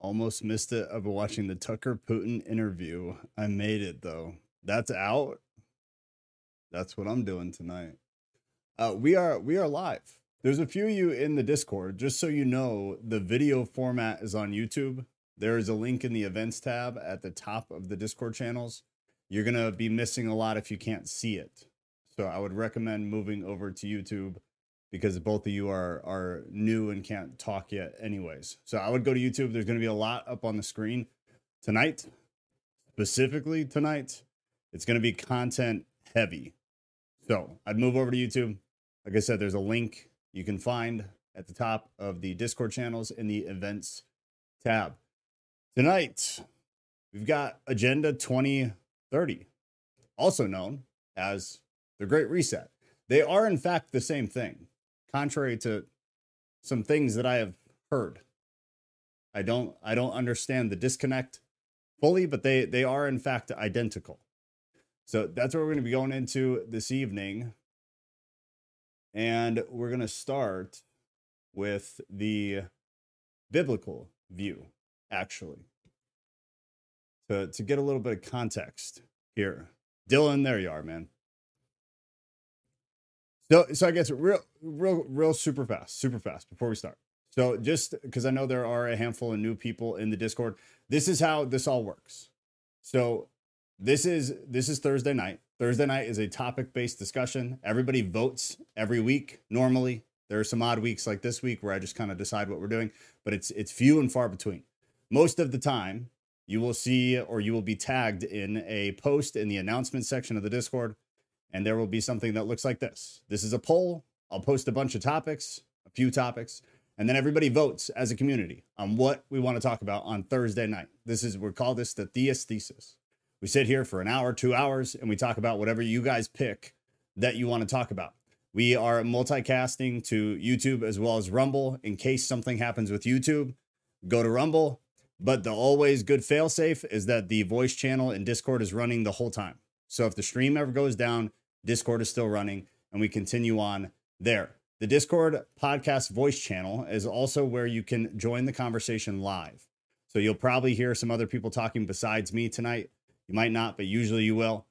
Almost missed it. Been watching the Tucker Putin interview. I made it though. That's out. That's what I'm doing tonight. Uh, we are we are live. There's a few of you in the Discord. Just so you know, the video format is on YouTube. There is a link in the events tab at the top of the Discord channels. You're gonna be missing a lot if you can't see it. So I would recommend moving over to YouTube because both of you are are new and can't talk yet anyways. So I would go to YouTube. There's going to be a lot up on the screen tonight. Specifically tonight, it's going to be content heavy. So, I'd move over to YouTube. Like I said, there's a link you can find at the top of the Discord channels in the events tab. Tonight, we've got Agenda 2030, also known as the Great Reset. They are, in fact, the same thing contrary to some things that I have heard. I don't I don't understand the disconnect fully, but they they are in fact identical. So that's what we're going to be going into this evening. And we're going to start with the biblical view actually. To to get a little bit of context here. Dylan, there you are, man. So, so I guess real, real, real super fast, super fast before we start. So, just because I know there are a handful of new people in the Discord, this is how this all works. So, this is this is Thursday night. Thursday night is a topic-based discussion. Everybody votes every week. Normally, there are some odd weeks like this week where I just kind of decide what we're doing, but it's it's few and far between. Most of the time, you will see or you will be tagged in a post in the announcement section of the Discord and there will be something that looks like this. This is a poll. I'll post a bunch of topics, a few topics, and then everybody votes as a community on what we want to talk about on Thursday night. This is we call this the Theist Thesis. We sit here for an hour, two hours, and we talk about whatever you guys pick that you want to talk about. We are multicasting to YouTube as well as Rumble in case something happens with YouTube. Go to Rumble, but the always good failsafe is that the voice channel in Discord is running the whole time. So if the stream ever goes down, Discord is still running, and we continue on there. The Discord podcast voice channel is also where you can join the conversation live. So you'll probably hear some other people talking besides me tonight. You might not, but usually you will.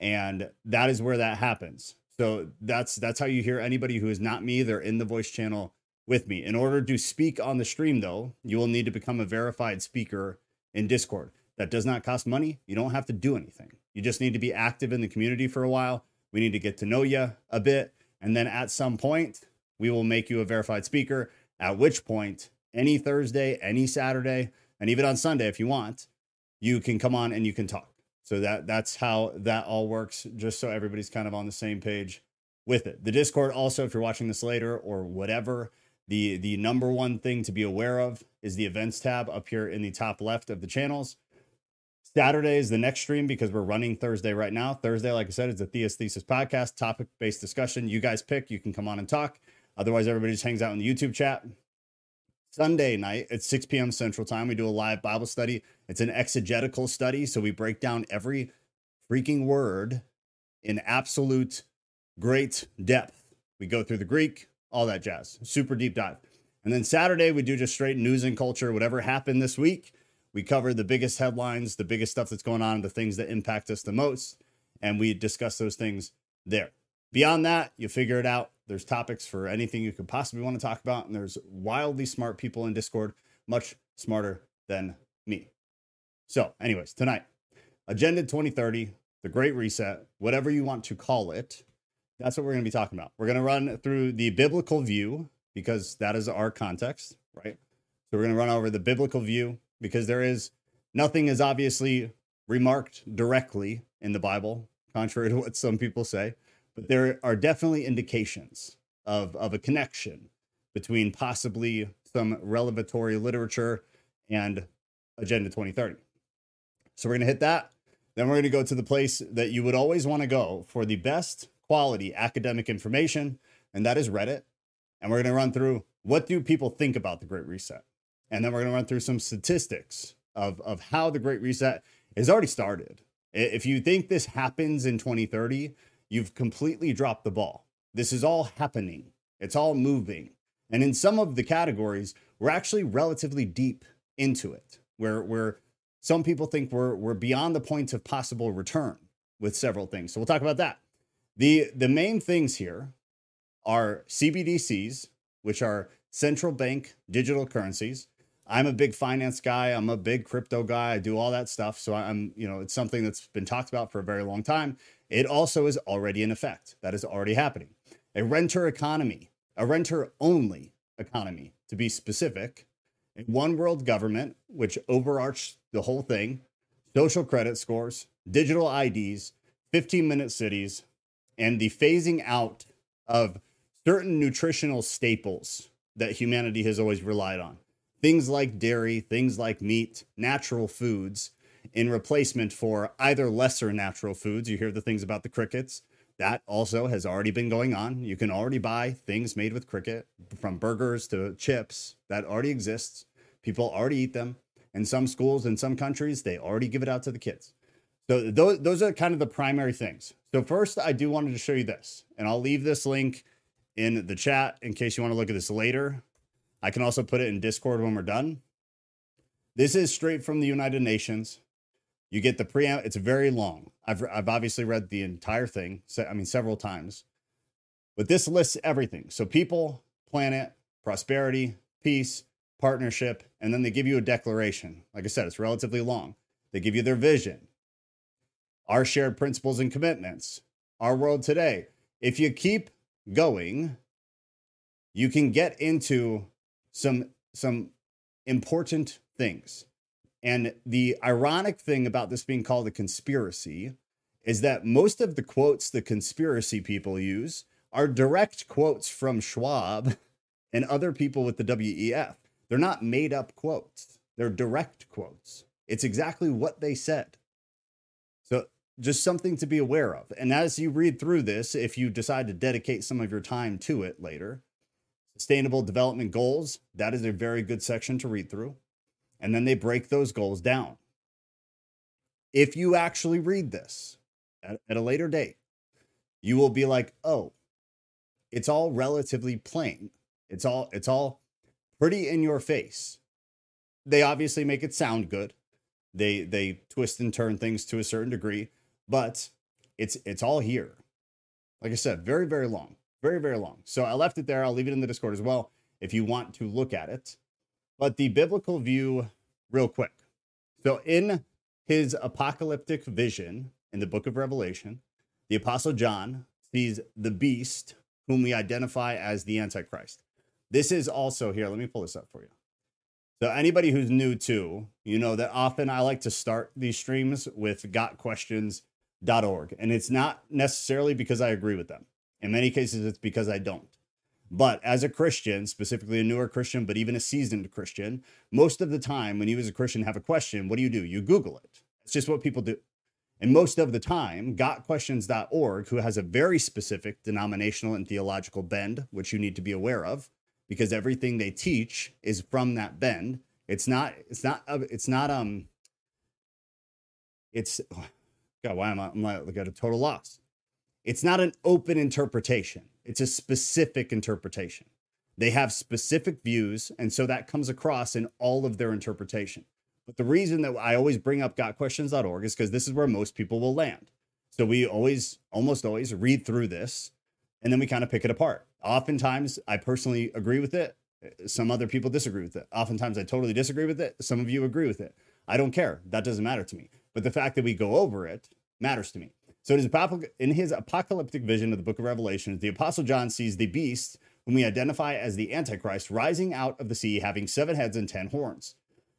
And that is where that happens. So that's that's how you hear anybody who is not me. They're in the voice channel with me. In order to speak on the stream, though, you will need to become a verified speaker in Discord. That does not cost money. You don't have to do anything. You just need to be active in the community for a while we need to get to know you a bit. And then at some point, we will make you a verified speaker, at which point, any Thursday, any Saturday, and even on Sunday, if you want, you can come on and you can talk. So that that's how that all works, just so everybody's kind of on the same page with it. The Discord also, if you're watching this later or whatever, the the number one thing to be aware of is the events tab up here in the top left of the channels. Saturday is the next stream because we're running Thursday right now. Thursday, like I said, is the Theist Thesis podcast, topic based discussion. You guys pick, you can come on and talk. Otherwise, everybody just hangs out in the YouTube chat. Sunday night at 6 p.m. Central Time, we do a live Bible study. It's an exegetical study. So we break down every freaking word in absolute great depth. We go through the Greek, all that jazz, super deep dive. And then Saturday, we do just straight news and culture, whatever happened this week. We cover the biggest headlines, the biggest stuff that's going on, the things that impact us the most, and we discuss those things there. Beyond that, you figure it out. There's topics for anything you could possibly want to talk about, and there's wildly smart people in Discord, much smarter than me. So, anyways, tonight, Agenda 2030, the Great Reset, whatever you want to call it, that's what we're going to be talking about. We're going to run through the biblical view because that is our context, right? So, we're going to run over the biblical view because there is nothing is obviously remarked directly in the Bible, contrary to what some people say, but there are definitely indications of, of a connection between possibly some revelatory literature and Agenda 2030. So we're going to hit that. Then we're going to go to the place that you would always want to go for the best quality academic information, and that is Reddit. And we're going to run through what do people think about the Great Reset? And then we're going to run through some statistics of, of how the Great Reset has already started. If you think this happens in 2030, you've completely dropped the ball. This is all happening, it's all moving. And in some of the categories, we're actually relatively deep into it, where where some people think we're we're beyond the point of possible return with several things. So we'll talk about that. The the main things here are CBDCs, which are central bank digital currencies. I'm a big finance guy. I'm a big crypto guy. I do all that stuff. So I'm, you know, it's something that's been talked about for a very long time. It also is already in effect. That is already happening. A renter economy, a renter only economy, to be specific, a one world government, which overarched the whole thing, social credit scores, digital IDs, 15 minute cities, and the phasing out of certain nutritional staples that humanity has always relied on things like dairy, things like meat, natural foods in replacement for either lesser natural foods. You hear the things about the crickets. That also has already been going on. You can already buy things made with cricket, from burgers to chips. That already exists. People already eat them. In some schools, in some countries, they already give it out to the kids. So those, those are kind of the primary things. So first, I do wanted to show you this, and I'll leave this link in the chat in case you want to look at this later. I can also put it in Discord when we're done. This is straight from the United Nations. You get the preamble. It's very long. I've I've obviously read the entire thing. I mean, several times. But this lists everything. So people, planet, prosperity, peace, partnership, and then they give you a declaration. Like I said, it's relatively long. They give you their vision, our shared principles and commitments, our world today. If you keep going, you can get into some some important things. And the ironic thing about this being called a conspiracy is that most of the quotes the conspiracy people use are direct quotes from Schwab and other people with the WEF. They're not made up quotes, they're direct quotes. It's exactly what they said. So, just something to be aware of. And as you read through this, if you decide to dedicate some of your time to it later, Sustainable Development Goals, that is a very good section to read through. And then they break those goals down. If you actually read this at, at a later date, you will be like, oh, it's all relatively plain. It's all it's all pretty in your face. They obviously make it sound good. They they twist and turn things to a certain degree, but it's it's all here. Like I said, very very long. Very, very long. So I left it there. I'll leave it in the Discord as well if you want to look at it. But the biblical view, real quick. So in his apocalyptic vision in the book of Revelation, the Apostle John sees the beast, whom we identify as the Antichrist. This is also here. Let me pull this up for you. So, anybody who's new to, you know that often I like to start these streams with gotquestions.org. And it's not necessarily because I agree with them. In many cases, it's because I don't. But as a Christian, specifically a newer Christian, but even a seasoned Christian, most of the time when you as a Christian have a question, what do you do? You Google it. It's just what people do. And most of the time, gotquestions.org, who has a very specific denominational and theological bend, which you need to be aware of, because everything they teach is from that bend. It's not, it's not, it's not, um, it's, God, why am I, I'm like at a total loss? It's not an open interpretation, it's a specific interpretation. They have specific views, and so that comes across in all of their interpretation. But the reason that I always bring up gotquestions.org is because this is where most people will land. So we always, almost always read through this and then we kind of pick it apart. Oftentimes, I personally agree with it. Some other people disagree with it. Oftentimes, I totally disagree with it. Some of you agree with it. I don't care. That doesn't matter to me. But the fact that we go over it matters to me. So in his apocalyptic vision of the book of Revelation, the apostle John sees the beast, whom we identify as the Antichrist, rising out of the sea, having seven heads and ten horns.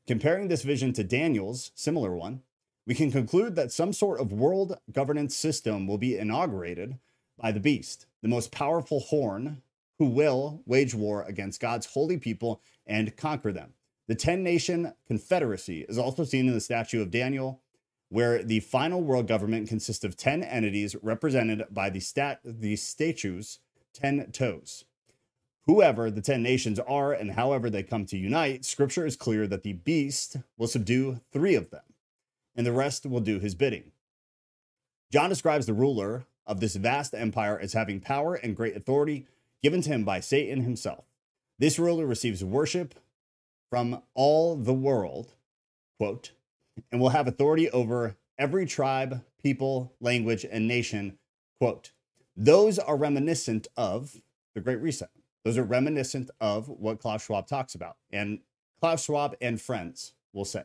Comparing this vision to Daniel's similar one, we can conclude that some sort of world governance system will be inaugurated by the beast, the most powerful horn, who will wage war against God's holy people and conquer them. The 10 nation confederacy is also seen in the statue of Daniel where the final world government consists of 10 entities represented by the stat the statue's 10 toes. Whoever the 10 nations are and however they come to unite, scripture is clear that the beast will subdue 3 of them and the rest will do his bidding. John describes the ruler of this vast empire as having power and great authority given to him by Satan himself. This ruler receives worship from all the world, quote, and will have authority over every tribe, people, language, and nation, quote. Those are reminiscent of the Great Reset. Those are reminiscent of what Klaus Schwab talks about. And Klaus Schwab and friends will say.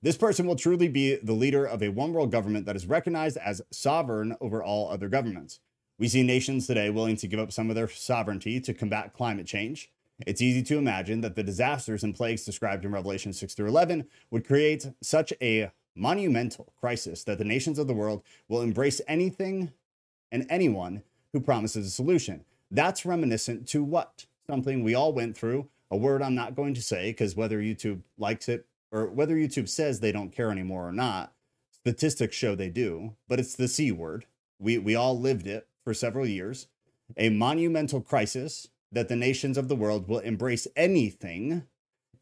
This person will truly be the leader of a one world government that is recognized as sovereign over all other governments. We see nations today willing to give up some of their sovereignty to combat climate change. It's easy to imagine that the disasters and plagues described in Revelation 6 through 11 would create such a monumental crisis that the nations of the world will embrace anything and anyone who promises a solution. That's reminiscent to what? Something we all went through, a word I'm not going to say because whether YouTube likes it or whether YouTube says they don't care anymore or not, statistics show they do, but it's the C word. We, we all lived it for several years. A monumental crisis that the nations of the world will embrace anything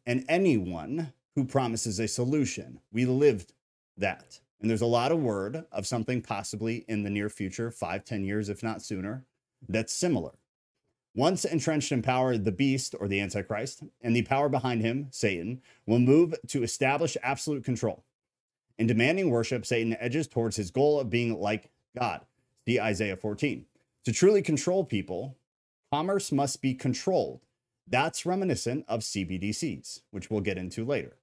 and anyone who promises a solution. We lived that. And there's a lot of word of something possibly in the near future, five, ten years, if not sooner, that's similar. Once entrenched in power, the beast or the Antichrist and the power behind him, Satan, will move to establish absolute control. In demanding worship, Satan edges towards his goal of being like God. See Isaiah 14. To truly control people, commerce must be controlled. That's reminiscent of CBDCs, which we'll get into later.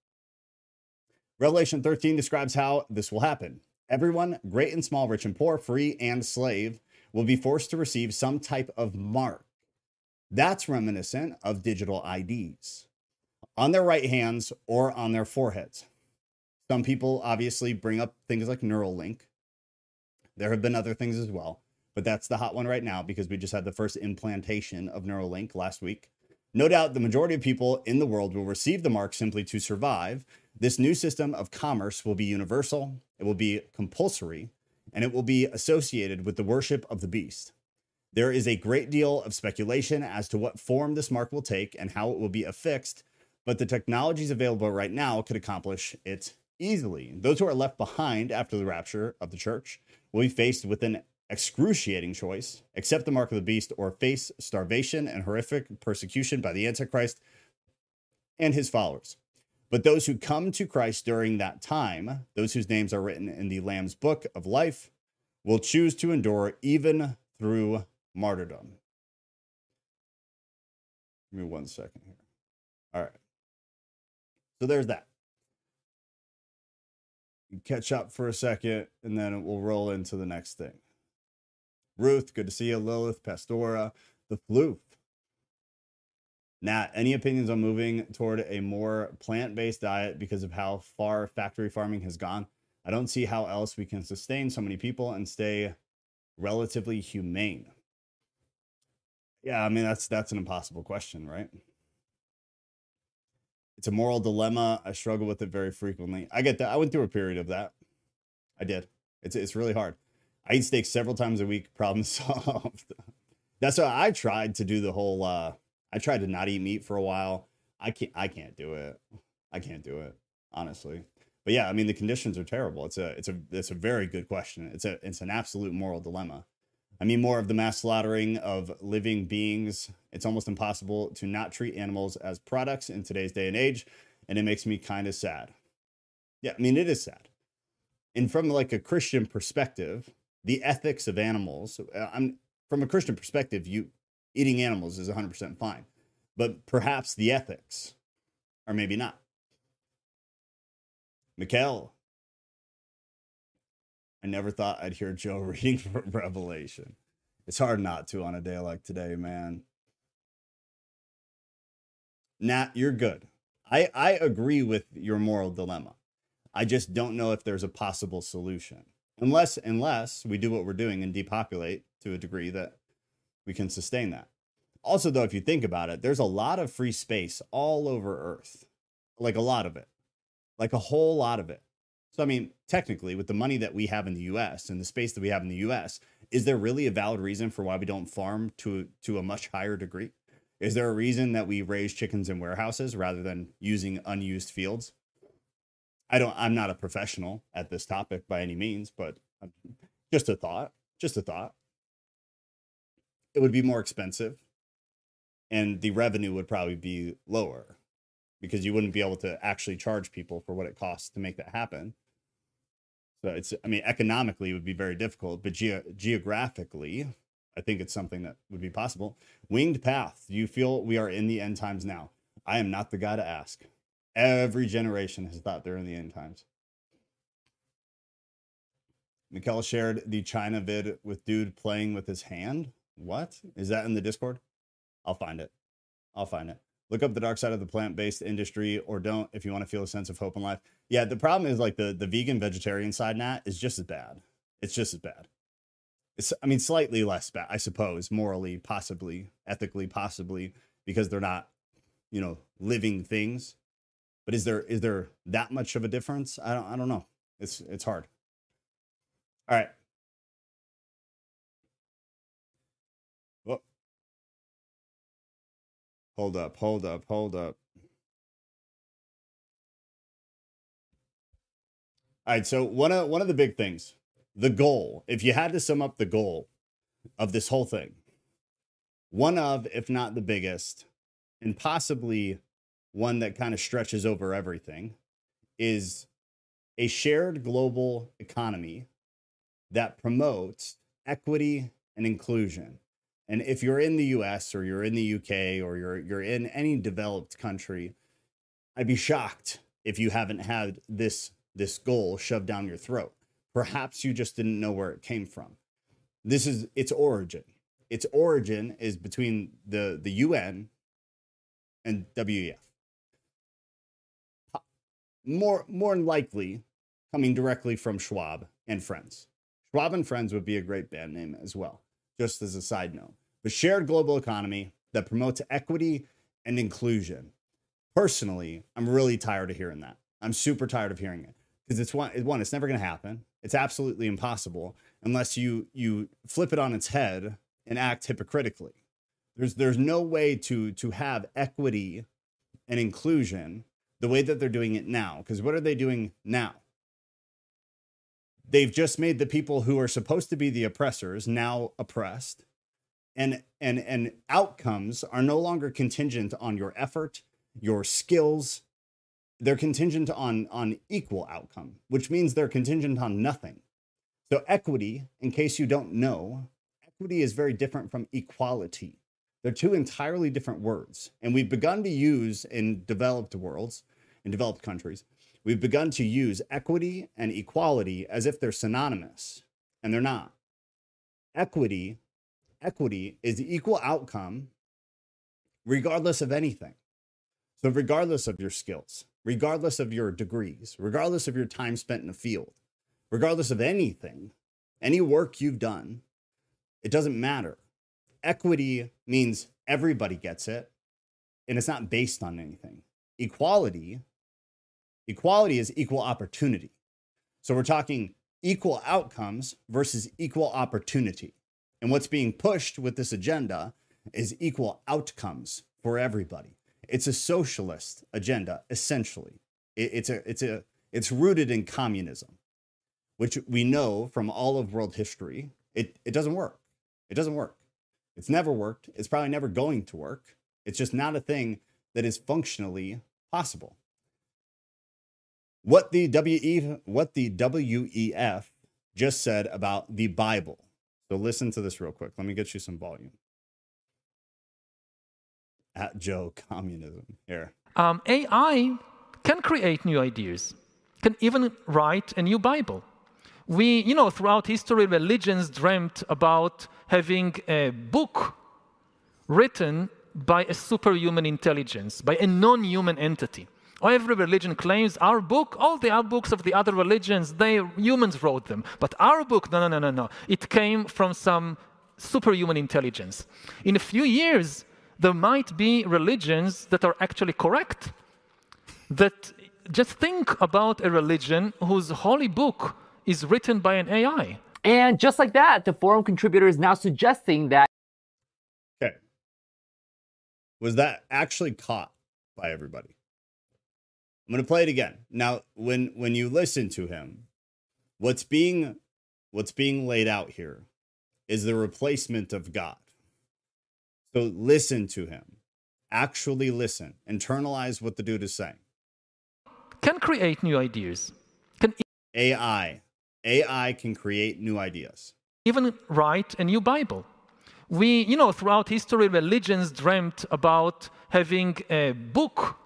Revelation 13 describes how this will happen. Everyone, great and small, rich and poor, free and slave, will be forced to receive some type of mark. That's reminiscent of digital IDs on their right hands or on their foreheads. Some people obviously bring up things like Neuralink. There have been other things as well, but that's the hot one right now because we just had the first implantation of Neuralink last week. No doubt the majority of people in the world will receive the mark simply to survive. This new system of commerce will be universal, it will be compulsory, and it will be associated with the worship of the beast. There is a great deal of speculation as to what form this mark will take and how it will be affixed, but the technologies available right now could accomplish it easily. Those who are left behind after the rapture of the church will be faced with an excruciating choice accept the mark of the beast or face starvation and horrific persecution by the Antichrist and his followers. But those who come to Christ during that time, those whose names are written in the Lamb's book of life, will choose to endure even through martyrdom. Give me one second here. All right. So there's that. Catch up for a second, and then we'll roll into the next thing. Ruth, good to see you. Lilith, Pastora, the floof. Nat, any opinions on moving toward a more plant based diet because of how far factory farming has gone? I don't see how else we can sustain so many people and stay relatively humane. Yeah, I mean that's that's an impossible question, right? It's a moral dilemma. I struggle with it very frequently. I get that. I went through a period of that. I did. It's it's really hard. I eat steak several times a week. Problem solved. That's why I tried to do the whole. uh I tried to not eat meat for a while. I can't. I can't do it. I can't do it honestly. But yeah, I mean the conditions are terrible. It's a it's a it's a very good question. It's a it's an absolute moral dilemma. I mean more of the mass slaughtering of living beings. It's almost impossible to not treat animals as products in today's day and age, and it makes me kind of sad. Yeah, I mean it is sad. And from like a Christian perspective, the ethics of animals. Uh, I'm from a Christian perspective, you eating animals is 100% fine, but perhaps the ethics or maybe not. Mikkel, I never thought I'd hear Joe reading Revelation. It's hard not to on a day like today, man. Nat, you're good. I, I agree with your moral dilemma. I just don't know if there's a possible solution unless unless we do what we're doing and depopulate to a degree that we can sustain that. Also, though, if you think about it, there's a lot of free space all over Earth, like a lot of it, like a whole lot of it. So, I mean, technically, with the money that we have in the U.S. and the space that we have in the U.S., is there really a valid reason for why we don't farm to to a much higher degree? Is there a reason that we raise chickens in warehouses rather than using unused fields? I don't. I'm not a professional at this topic by any means, but um, just a thought. Just a thought. It would be more expensive, and the revenue would probably be lower because you wouldn't be able to actually charge people for what it costs to make that happen. So it's, I mean, economically it would be very difficult, but ge- geographically, I think it's something that would be possible. Winged path. Do you feel we are in the end times now? I am not the guy to ask. Every generation has thought they're in the end times. Mikel shared the China vid with dude playing with his hand. What is that in the Discord? I'll find it. I'll find it. Look up the dark side of the plant-based industry, or don't if you want to feel a sense of hope in life. Yeah, the problem is like the the vegan vegetarian side. Nat is just as bad. It's just as bad. It's I mean slightly less bad, I suppose, morally, possibly, ethically, possibly, because they're not, you know, living things. But is there is there that much of a difference? I don't I don't know. It's it's hard. All right. Whoa. Hold up, hold up, hold up. All right, so one of one of the big things, the goal, if you had to sum up the goal of this whole thing, one of, if not the biggest, and possibly one that kind of stretches over everything, is a shared global economy that promotes equity and inclusion. And if you're in the US or you're in the UK or you're you're in any developed country, I'd be shocked if you haven't had this this goal shoved down your throat. Perhaps you just didn't know where it came from. This is its origin. Its origin is between the the UN and WEF. More more likely coming directly from Schwab and friends. Schwab and Friends would be a great band name as well, just as a side note. The shared global economy that promotes equity and inclusion. Personally, I'm really tired of hearing that. I'm super tired of hearing it because it's one, one, it's never going to happen. It's absolutely impossible unless you you flip it on its head and act hypocritically. There's there's no way to to have equity and inclusion the way that they're doing it now. Because what are they doing now? they've just made the people who are supposed to be the oppressors now oppressed and and and outcomes are no longer contingent on your effort your skills they're contingent on on equal outcome which means they're contingent on nothing so equity in case you don't know equity is very different from equality they're two entirely different words and we've begun to use in developed worlds in developed countries We've begun to use equity and equality as if they're synonymous, and they're not. Equity, equity is the equal outcome regardless of anything. So, regardless of your skills, regardless of your degrees, regardless of your time spent in the field, regardless of anything, any work you've done, it doesn't matter. Equity means everybody gets it, and it's not based on anything. Equality Equality is equal opportunity. So we're talking equal outcomes versus equal opportunity. And what's being pushed with this agenda is equal outcomes for everybody. It's a socialist agenda, essentially. It's a it's a it's rooted in communism, which we know from all of world history. It it doesn't work. It doesn't work. It's never worked. It's probably never going to work. It's just not a thing that is functionally possible what the WE what the WEF just said about the Bible. So listen to this real quick. Let me get you some volume. At Joe Communism here. Um, AI can create new ideas, can even write a new Bible. We, you know, throughout history, religions dreamt about having a book written by a superhuman intelligence, by a non human entity. Every religion claims our book, all the other books of the other religions, they humans wrote them. But our book, no, no, no, no, no. It came from some superhuman intelligence. In a few years, there might be religions that are actually correct. That just think about a religion whose holy book is written by an AI. And just like that, the forum contributor is now suggesting that. Okay. Was that actually caught by everybody? I'm going to play it again. Now, when when you listen to him, what's being what's being laid out here is the replacement of God. So listen to him actually listen, internalize what the dude is saying. Can create new ideas. Can AI. AI can create new ideas. even write a new Bible. We, you know, throughout history, religions dreamt about having a book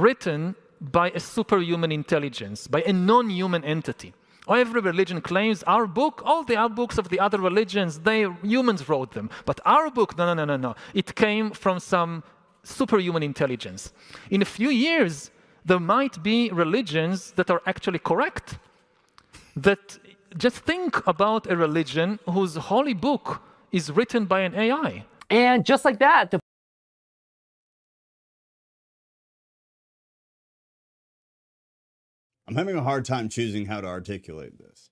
written by a superhuman intelligence, by a non human entity. Every religion claims our book, all the other books of the other religions, they humans wrote them. But our book, no, no, no, no, no. It came from some superhuman intelligence. In a few years, there might be religions that are actually correct. That just think about a religion whose holy book is written by an AI. And just like that, the I'm having a hard time choosing how to articulate this.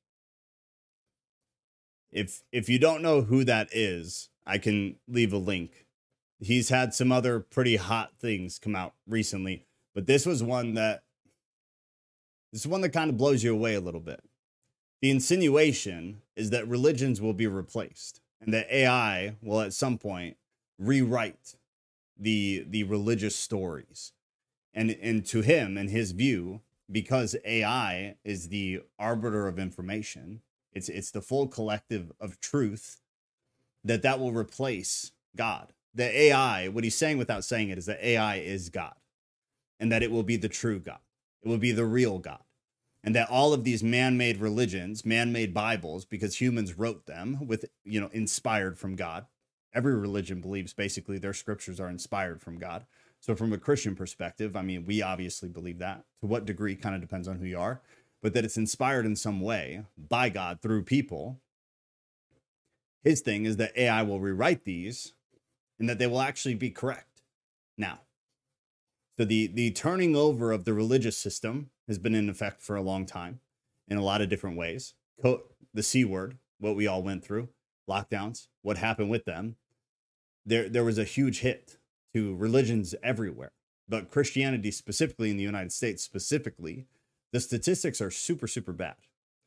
If if you don't know who that is, I can leave a link. He's had some other pretty hot things come out recently, but this was one that this is one that kind of blows you away a little bit. The insinuation is that religions will be replaced and that AI will at some point rewrite the the religious stories. And and to him and his view, because AI is the arbiter of information, it's it's the full collective of truth that that will replace God. The AI, what he's saying without saying it is that AI is God and that it will be the true God. It will be the real God. And that all of these man-made religions, man-made Bibles because humans wrote them with, you know, inspired from God. Every religion believes basically their scriptures are inspired from God. So, from a Christian perspective, I mean, we obviously believe that. To what degree kind of depends on who you are, but that it's inspired in some way by God through people. His thing is that AI will rewrite these and that they will actually be correct. Now, so the, the turning over of the religious system has been in effect for a long time in a lot of different ways. Co- the C word, what we all went through, lockdowns, what happened with them. There, there was a huge hit to religions everywhere, but Christianity specifically in the United States specifically, the statistics are super super bad,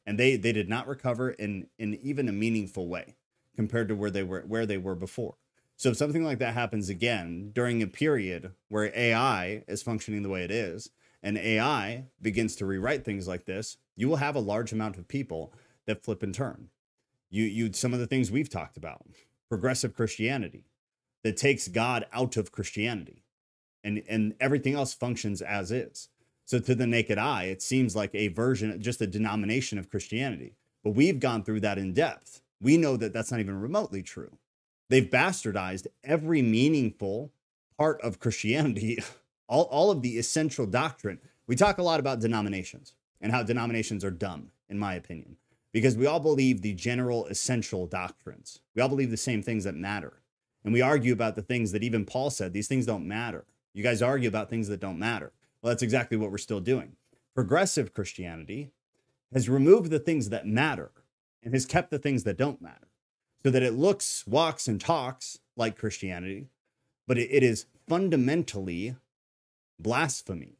and they they did not recover in in even a meaningful way compared to where they were where they were before. So if something like that happens again during a period where AI is functioning the way it is, and AI begins to rewrite things like this, you will have a large amount of people that flip and turn. You you some of the things we've talked about, progressive Christianity that takes God out of Christianity and, and everything else functions as is. So to the naked eye, it seems like a version, just a denomination of Christianity. But we've gone through that in depth. We know that that's not even remotely true. They've bastardized every meaningful part of Christianity, all, all of the essential doctrine. We talk a lot about denominations and how denominations are dumb, in my opinion, because we all believe the general essential doctrines. We all believe the same things that matter. And we argue about the things that even Paul said, these things don't matter. You guys argue about things that don't matter. Well, that's exactly what we're still doing. Progressive Christianity has removed the things that matter and has kept the things that don't matter so that it looks, walks, and talks like Christianity, but it, is fundamentally blasphemy.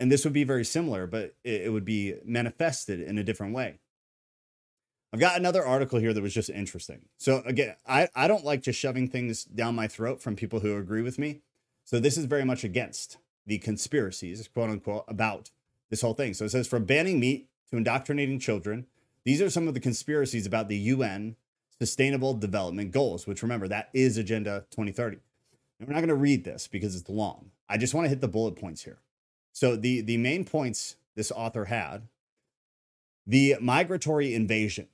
And this would be very similar, but it would be manifested in a different way. I've got another article here that was just interesting. So again, I, I don't like just shoving things down my throat from people who agree with me. So this is very much against the conspiracies, quote unquote, about this whole thing. So it says from banning meat to indoctrinating children, these are some of the conspiracies about the UN Sustainable Development Goals, which remember that is Agenda 2030. And we're not going to read this because it's long. I just want to hit the bullet points here. So the the main points this author had the migratory invasion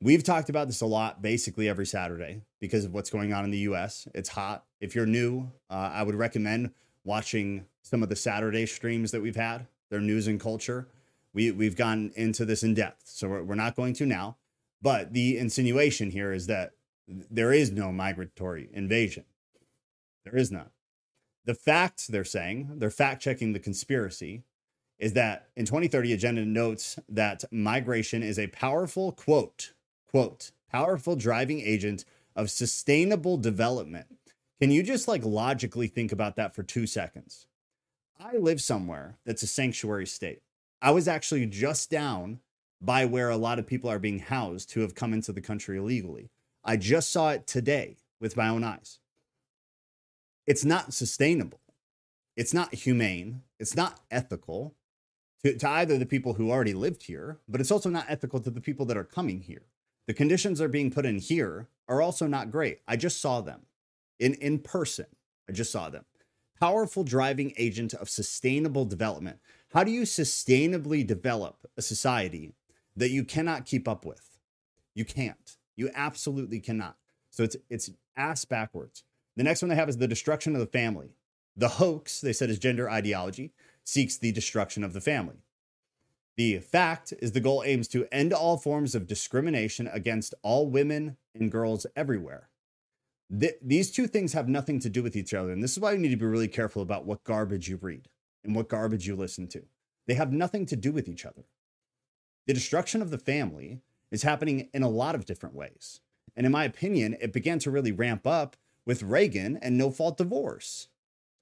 We've talked about this a lot basically every Saturday because of what's going on in the US. It's hot. If you're new, uh, I would recommend watching some of the Saturday streams that we've had, their news and culture. We, we've gone into this in depth, so we're, we're not going to now. But the insinuation here is that there is no migratory invasion. There is none. The facts they're saying, they're fact checking the conspiracy, is that in 2030, Agenda notes that migration is a powerful quote quote, powerful driving agent of sustainable development. Can you just like logically think about that for two seconds? I live somewhere that's a sanctuary state. I was actually just down by where a lot of people are being housed who have come into the country illegally. I just saw it today with my own eyes. it's not sustainable. It's not humane. It's not ethical to, to either the people who already lived here, but it's also not ethical to the people that are coming here. The conditions are being put in here are also not great. I just saw them in, in person. I just saw them. Powerful driving agent of sustainable development. How do you sustainably develop a society that you cannot keep up with? You can't. You absolutely cannot. So it's it's ass backwards. The next one they have is the destruction of the family. The hoax, they said, is gender ideology, seeks the destruction of the family. The fact is the goal aims to end all forms of discrimination against all women and girls everywhere. Th- these two things have nothing to do with each other. And this is why you need to be really careful about what garbage you read and what garbage you listen to. They have nothing to do with each other. The destruction of the family is happening in a lot of different ways. And in my opinion, it began to really ramp up with Reagan and no fault divorce.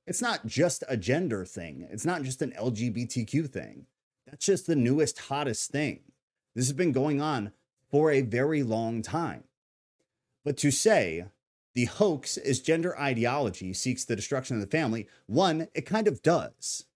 It's not just a gender thing, it's not just an LGBTQ thing. That's just the newest, hottest thing. This has been going on for a very long time. But to say the hoax is gender ideology seeks the destruction of the family, one, it kind of does.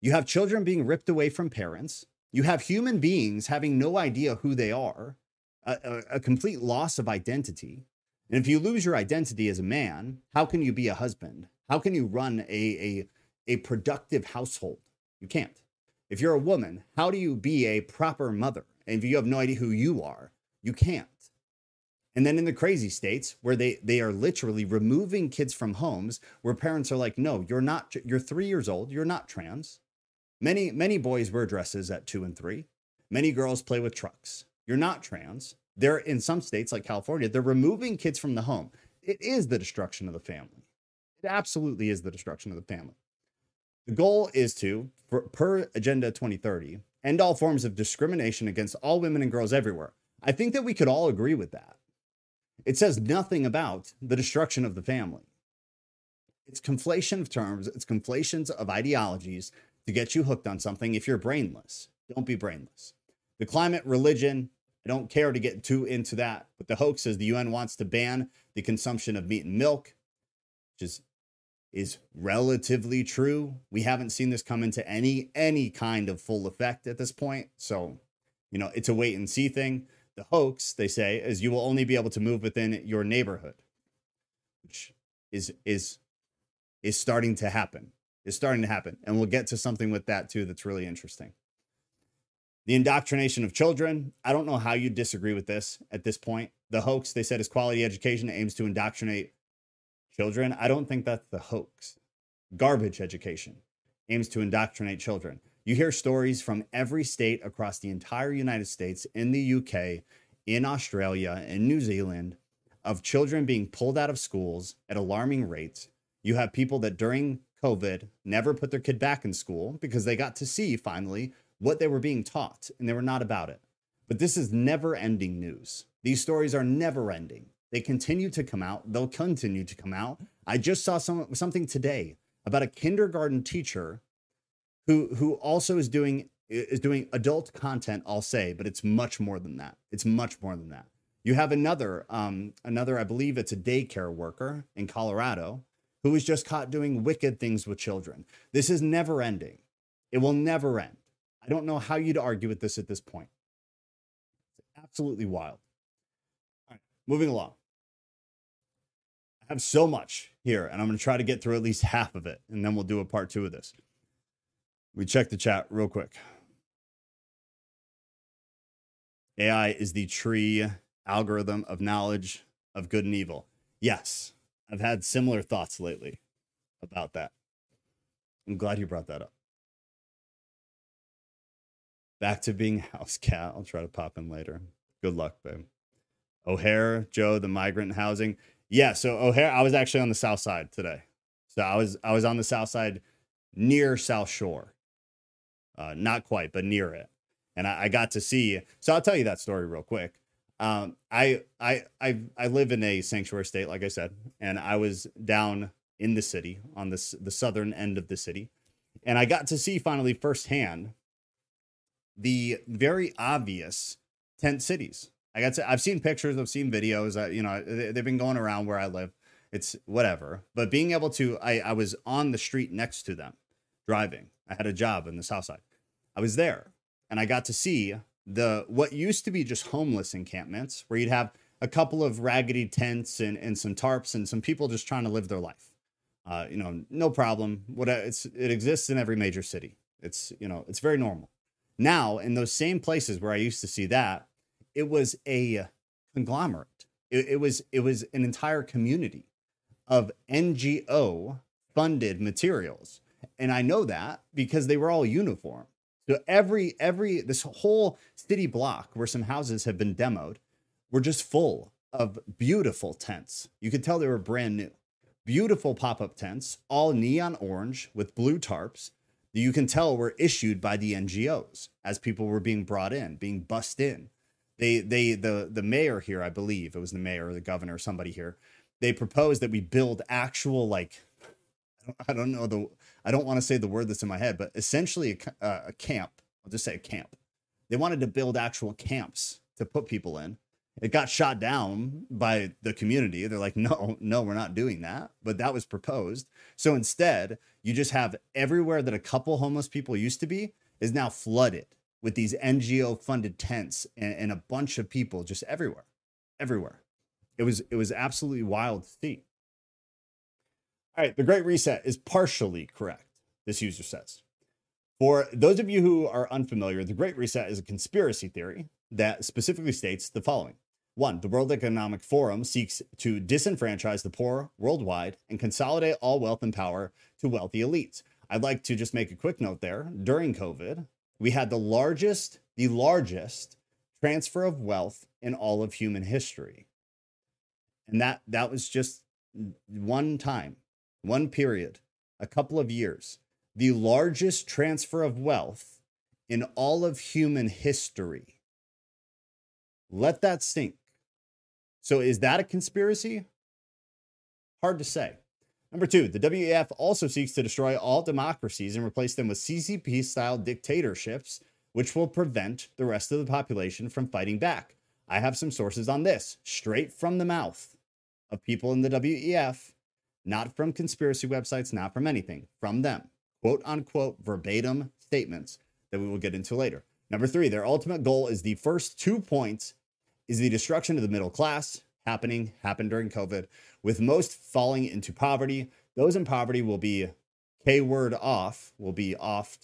You have children being ripped away from parents. You have human beings having no idea who they are, a, a, a complete loss of identity. And if you lose your identity as a man, how can you be a husband? How can you run a, a, a productive household? You can't. If you're a woman, how do you be a proper mother? And if you have no idea who you are, you can't. And then in the crazy states where they they are literally removing kids from homes where parents are like, "No, you're not you're 3 years old, you're not trans." Many many boys wear dresses at 2 and 3. Many girls play with trucks. You're not trans. They're in some states like California, they're removing kids from the home. It is the destruction of the family. It absolutely is the destruction of the family. The goal is to, for, per Agenda 2030, end all forms of discrimination against all women and girls everywhere. I think that we could all agree with that. It says nothing about the destruction of the family. It's conflation of terms, it's conflations of ideologies to get you hooked on something if you're brainless. Don't be brainless. The climate, religion, I don't care to get too into that, but the hoax is the UN wants to ban the consumption of meat and milk, which is is relatively true. We haven't seen this come into any any kind of full effect at this point. So, you know, it's a wait and see thing. The hoax, they say, is you will only be able to move within your neighborhood, which is is is starting to happen. Is starting to happen. And we'll get to something with that too that's really interesting. The indoctrination of children. I don't know how you disagree with this at this point. The hoax, they said, is quality education aims to indoctrinate children. I don't think that's the hoax. Garbage education aims to indoctrinate children. You hear stories from every state across the entire United States, in the UK, in Australia, in New Zealand, of children being pulled out of schools at alarming rates. You have people that during COVID never put their kid back in school because they got to see finally what they were being taught and they were not about it. But this is never ending news. These stories are never ending. They continue to come out. They'll continue to come out. I just saw some something today about a kindergarten teacher who who also is doing is doing adult content. I'll say, but it's much more than that. It's much more than that. You have another um, another I believe it's a daycare worker in Colorado who was just caught doing wicked things with children. This is never ending. It will never end. I don't know how you'd argue with this at this point. It's absolutely wild. All right, moving along. I have so much here, and I'm going to try to get through at least half of it, and then we'll do a part two of this. We check the chat real quick. AI is the tree algorithm of knowledge of good and evil. Yes, I've had similar thoughts lately about that. I'm glad you brought that up. Back to being house cat. I'll try to pop in later. Good luck, babe. O'Hare, Joe, the migrant housing. Yeah, so O'Hare, I was actually on the south side today. So I was I was on the south side near South Shore. Uh, not quite, but near it. And I, I, got to see. So I'll tell you that story real quick. Um, I I I I live in a sanctuary state, like I said, and I was down in the city on this the southern end of the city, and I got to see finally firsthand the very obvious tent cities I got to, I've seen pictures, I've seen videos. You know, they, have been going around where I live. It's whatever. But being able to, I, I was on the street next to them driving. I had a job in the South Side. I was there and I got to see the what used to be just homeless encampments where you'd have a couple of raggedy tents and, and some tarps and some people just trying to live their life. Uh, you know, no problem. What it's it exists in every major city. It's you know it's very normal. Now in those same places where I used to see that, it was a conglomerate. It, it was it was an entire community of NGO funded materials, and I know that because they were all uniform. So every every this whole city block where some houses have been demoed were just full of beautiful tents. You could tell they were brand new. Beautiful pop-up tents, all neon orange with blue tarps. that You can tell were issued by the NGOs as people were being brought in, being bussed in. They they the the mayor here, I believe it was the mayor or the governor or somebody here. They proposed that we build actual like I don't know the I don't want to say the word that's in my head, but essentially a, uh, a camp. I'll just say a camp. They wanted to build actual camps to put people in. It got shot down by the community. They're like, no, no, we're not doing that. But that was proposed. So instead, you just have everywhere that a couple homeless people used to be is now flooded with these NGO funded tents and, and a bunch of people just everywhere, everywhere. It was it was absolutely wild to see. All right, the Great Reset is partially correct, this user says. For those of you who are unfamiliar, the Great Reset is a conspiracy theory that specifically states the following. One, the World Economic Forum seeks to disenfranchise the poor worldwide and consolidate all wealth and power to wealthy elites. I'd like to just make a quick note there. During COVID, we had the largest, the largest transfer of wealth in all of human history. And that that was just one time one period, a couple of years, the largest transfer of wealth in all of human history. Let that sink. So, is that a conspiracy? Hard to say. Number two, the WEF also seeks to destroy all democracies and replace them with CCP style dictatorships, which will prevent the rest of the population from fighting back. I have some sources on this, straight from the mouth of people in the WEF not from conspiracy websites, not from anything, from them. Quote unquote verbatim statements that we will get into later. Number three, their ultimate goal is the first two points is the destruction of the middle class happening, happened during COVID, with most falling into poverty. Those in poverty will be K word off, will be off,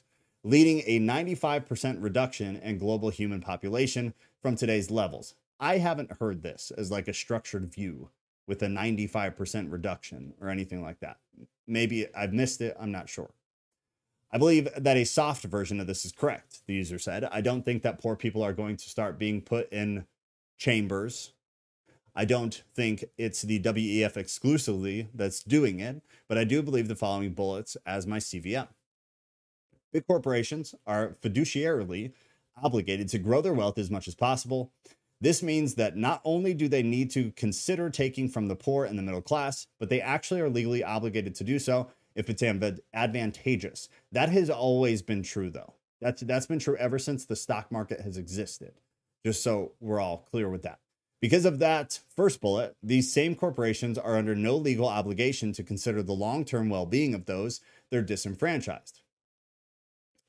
leading a 95% reduction in global human population from today's levels. I haven't heard this as like a structured view with a 95% reduction or anything like that. Maybe I've missed it. I'm not sure. I believe that a soft version of this is correct, the user said. I don't think that poor people are going to start being put in chambers. I don't think it's the WEF exclusively that's doing it, but I do believe the following bullets as my CVM. Big corporations are fiduciarily obligated to grow their wealth as much as possible this means that not only do they need to consider taking from the poor and the middle class, but they actually are legally obligated to do so if it's advantageous. That has always been true, though. That's that's been true ever since the stock market has existed. Just so we're all clear with that. Because of that first bullet, these same corporations are under no legal obligation to consider the long-term well-being of those they're disenfranchised.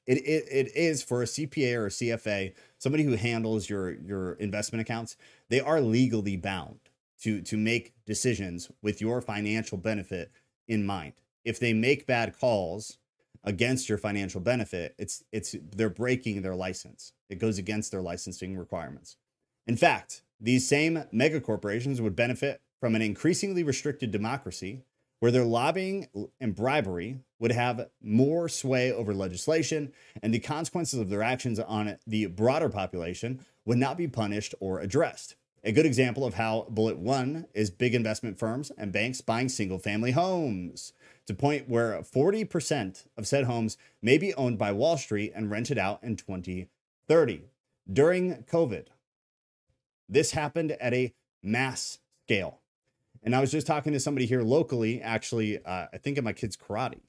It, it, it is for a CPA or a CFA, somebody who handles your, your investment accounts, they are legally bound to, to make decisions with your financial benefit in mind. If they make bad calls against your financial benefit, it's, it's, they're breaking their license. It goes against their licensing requirements. In fact, these same mega corporations would benefit from an increasingly restricted democracy where their lobbying and bribery would have more sway over legislation, and the consequences of their actions on the broader population would not be punished or addressed. A good example of how bullet one is big investment firms and banks buying single family homes to point where 40% of said homes may be owned by Wall Street and rented out in 2030. During COVID, this happened at a mass scale. And I was just talking to somebody here locally, actually, uh, I think of my kid's karate,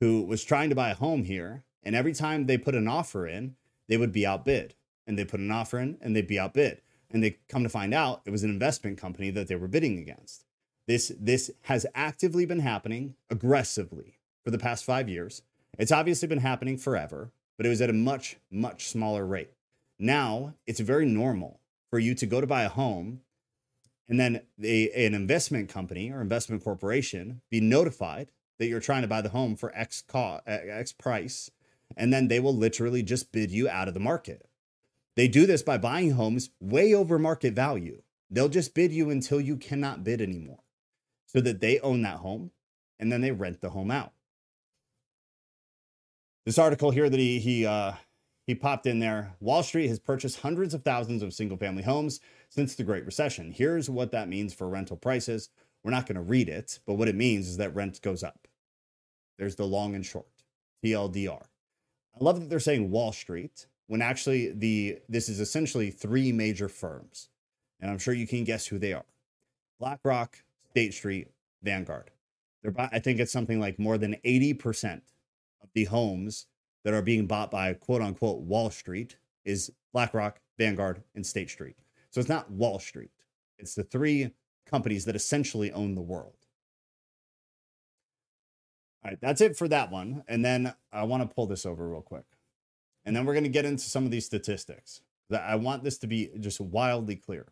who was trying to buy a home here. And every time they put an offer in, they would be outbid. And they put an offer in and they'd be outbid. And they come to find out it was an investment company that they were bidding against. This this has actively been happening aggressively for the past 5 years. It's obviously been happening forever, but it was at a much much smaller rate. Now, it's very normal for you to go to buy a home and then a, an investment company or investment corporation be notified that you're trying to buy the home for X cost, X price, and then they will literally just bid you out of the market. They do this by buying homes way over market value. They'll just bid you until you cannot bid anymore so that they own that home and then they rent the home out. This article here that he he uh, he popped in there. Wall Street has purchased hundreds of thousands of single family homes since the Great Recession. Here's what that means for rental prices. We're not going to read it, but what it means is that rent goes up. There's the long and short, TLDR. I love that they're saying Wall Street when actually the this is essentially three major firms. And I'm sure you can guess who they are. BlackRock, State Street, Vanguard. They're I think it's something like more than 80% of the homes that are being bought by quote unquote Wall Street is BlackRock, Vanguard, and State Street. So it's not Wall Street, it's the three companies that essentially own the world. All right, that's it for that one. And then I want to pull this over real quick. And then we're going to get into some of these statistics. I want this to be just wildly clear.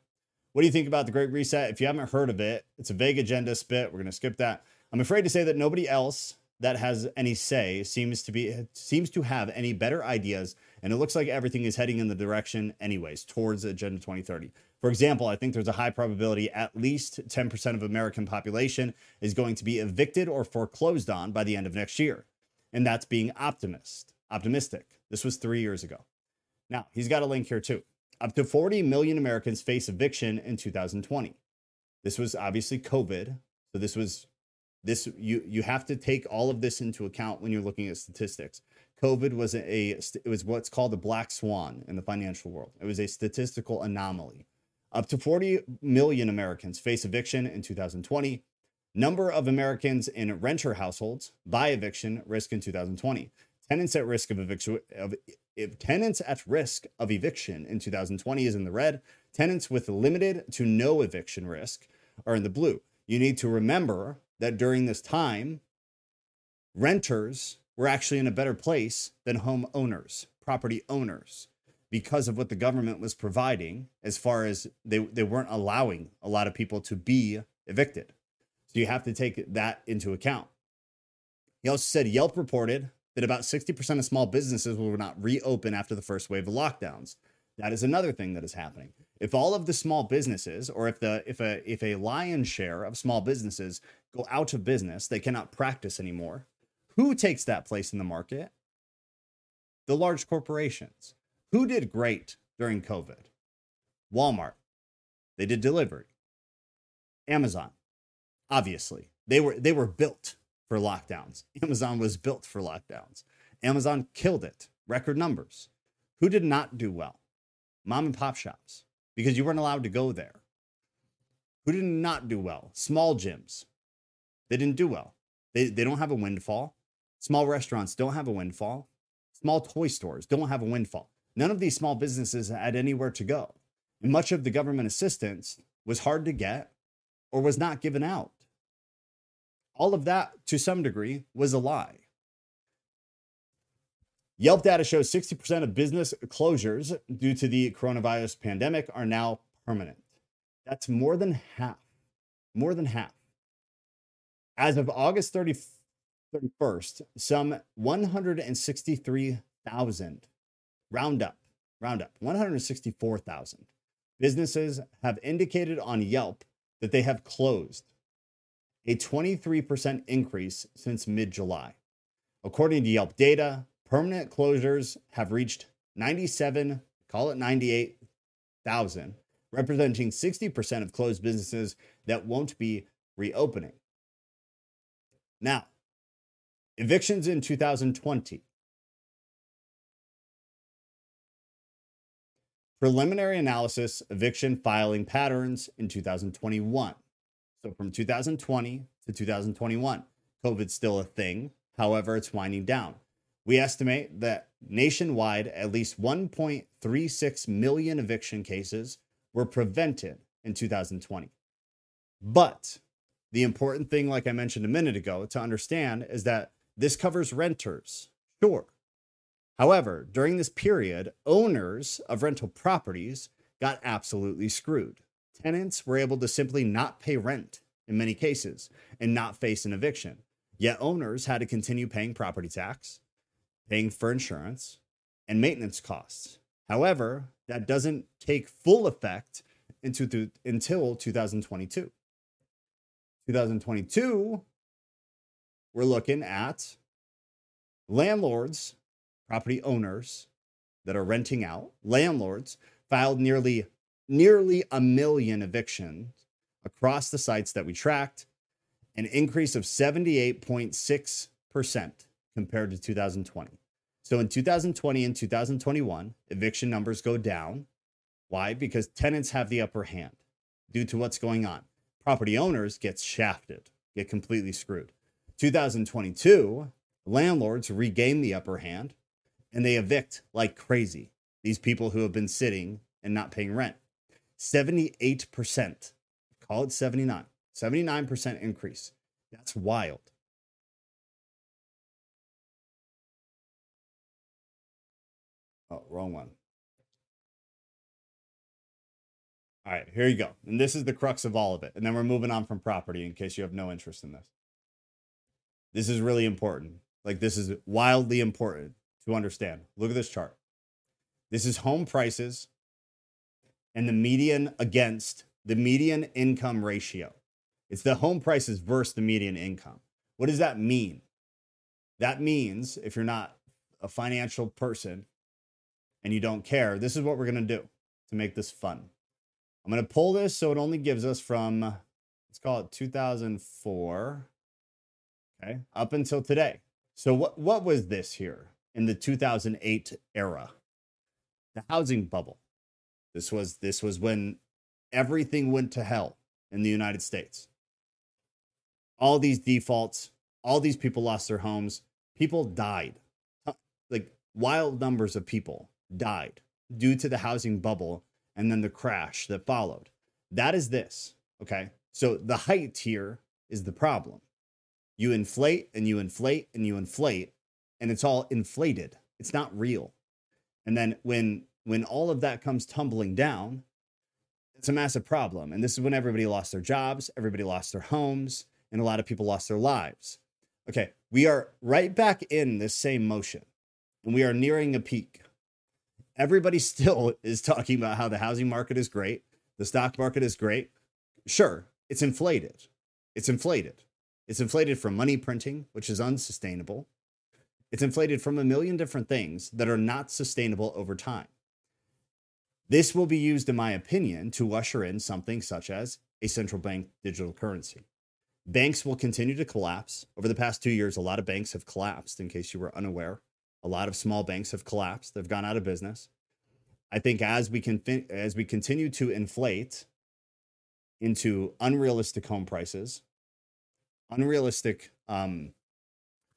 What do you think about the Great Reset? If you haven't heard of it, it's a vague agenda spit. We're going to skip that. I'm afraid to say that nobody else that has any say seems to be seems to have any better ideas and it looks like everything is heading in the direction anyways towards agenda 2030 for example i think there's a high probability at least 10% of american population is going to be evicted or foreclosed on by the end of next year and that's being optimist optimistic. This was three years ago. Now he's got a link here too. Up to 40 million americans face eviction in 2020 this was obviously covid so this was this you you have to take all of this into account when you're looking at statistics. Covid was a it was what's called a black swan in the financial world. It was a statistical anomaly. Up to 40 million americans face eviction in 2020 number of americans in renter households by eviction risk in 2020 tenants at risk of eviction of if tenants at risk of eviction in 2020 is in the red tenants with limited to no eviction risk are in the blue. You need to remember that during this time, renters were actually in a better place than home owners, property owners, because of what the government was providing as far as they, they weren't allowing a lot of people to be evicted. So you have to take that into account. He also said Yelp reported that about 60% of small businesses will not reopen after the first wave of lockdowns. That is another thing that is happening if all of the small businesses or if the if a if a lion's share of small businesses go out of business they cannot practice anymore who takes that place in the market? The large corporations. Who did great during covid? Walmart. They did delivery. Amazon. Obviously they were they were built for lockdowns. Amazon was built for lockdowns. Amazon killed it. Record numbers. Who did not do well? Mom and pop shops because you weren't allowed to go there. Who did not do well? Small gyms. They didn't do well. They, they don't have a windfall. Small restaurants don't have a windfall. Small toy stores don't have a windfall. None of these small businesses had anywhere to go. And much of the government assistance was hard to get or was not given out. All of that, to some degree, was a lie. Yelp data shows 60% of business closures due to the coronavirus pandemic are now permanent. That's more than half. More than half. As of August 30, 31st, some 163,000, round up, round up, 164,000 businesses have indicated on Yelp that they have closed, a 23% increase since mid July. According to Yelp data, permanent closures have reached 97, call it 98,000, representing 60% of closed businesses that won't be reopening. Now, evictions in 2020. Preliminary analysis eviction filing patterns in 2021. So from 2020 to 2021, COVID's still a thing. However, it's winding down. We estimate that nationwide, at least 1.36 million eviction cases were prevented in 2020. But the important thing, like I mentioned a minute ago, to understand is that this covers renters, sure. However, during this period, owners of rental properties got absolutely screwed. Tenants were able to simply not pay rent in many cases and not face an eviction. Yet owners had to continue paying property tax, paying for insurance, and maintenance costs. However, that doesn't take full effect into until 2022. 2022, we're looking at landlords, property owners that are renting out, landlords filed nearly nearly a million evictions across the sites that we tracked, an increase of 78.6% compared to 2020. So in 2020 and 2021, eviction numbers go down. Why? Because tenants have the upper hand due to what's going on. Property owners get shafted, get completely screwed. 2022, landlords regain the upper hand and they evict like crazy these people who have been sitting and not paying rent. 78%, call it 79, 79% increase. That's wild. Oh, wrong one. All right, here you go. And this is the crux of all of it. And then we're moving on from property in case you have no interest in this. This is really important. Like, this is wildly important to understand. Look at this chart. This is home prices and the median against the median income ratio. It's the home prices versus the median income. What does that mean? That means if you're not a financial person and you don't care, this is what we're going to do to make this fun. I'm going to pull this so it only gives us from, let's call it 2004, okay, up until today. So what, what was this here in the 2008 era? The housing bubble. This was this was when everything went to hell in the United States. All these defaults, all these people lost their homes, people died. Like wild numbers of people died due to the housing bubble and then the crash that followed. That is this, okay? So the height here is the problem. You inflate and you inflate and you inflate and it's all inflated. It's not real. And then when when all of that comes tumbling down, it's a massive problem. And this is when everybody lost their jobs, everybody lost their homes, and a lot of people lost their lives. Okay, we are right back in this same motion, and we are nearing a peak. Everybody still is talking about how the housing market is great, the stock market is great. Sure, it's inflated. It's inflated. It's inflated from money printing, which is unsustainable. It's inflated from a million different things that are not sustainable over time. This will be used, in my opinion, to usher in something such as a central bank digital currency. Banks will continue to collapse. Over the past two years, a lot of banks have collapsed, in case you were unaware. A lot of small banks have collapsed, they've gone out of business. I think as we can as we continue to inflate into unrealistic home prices, unrealistic um,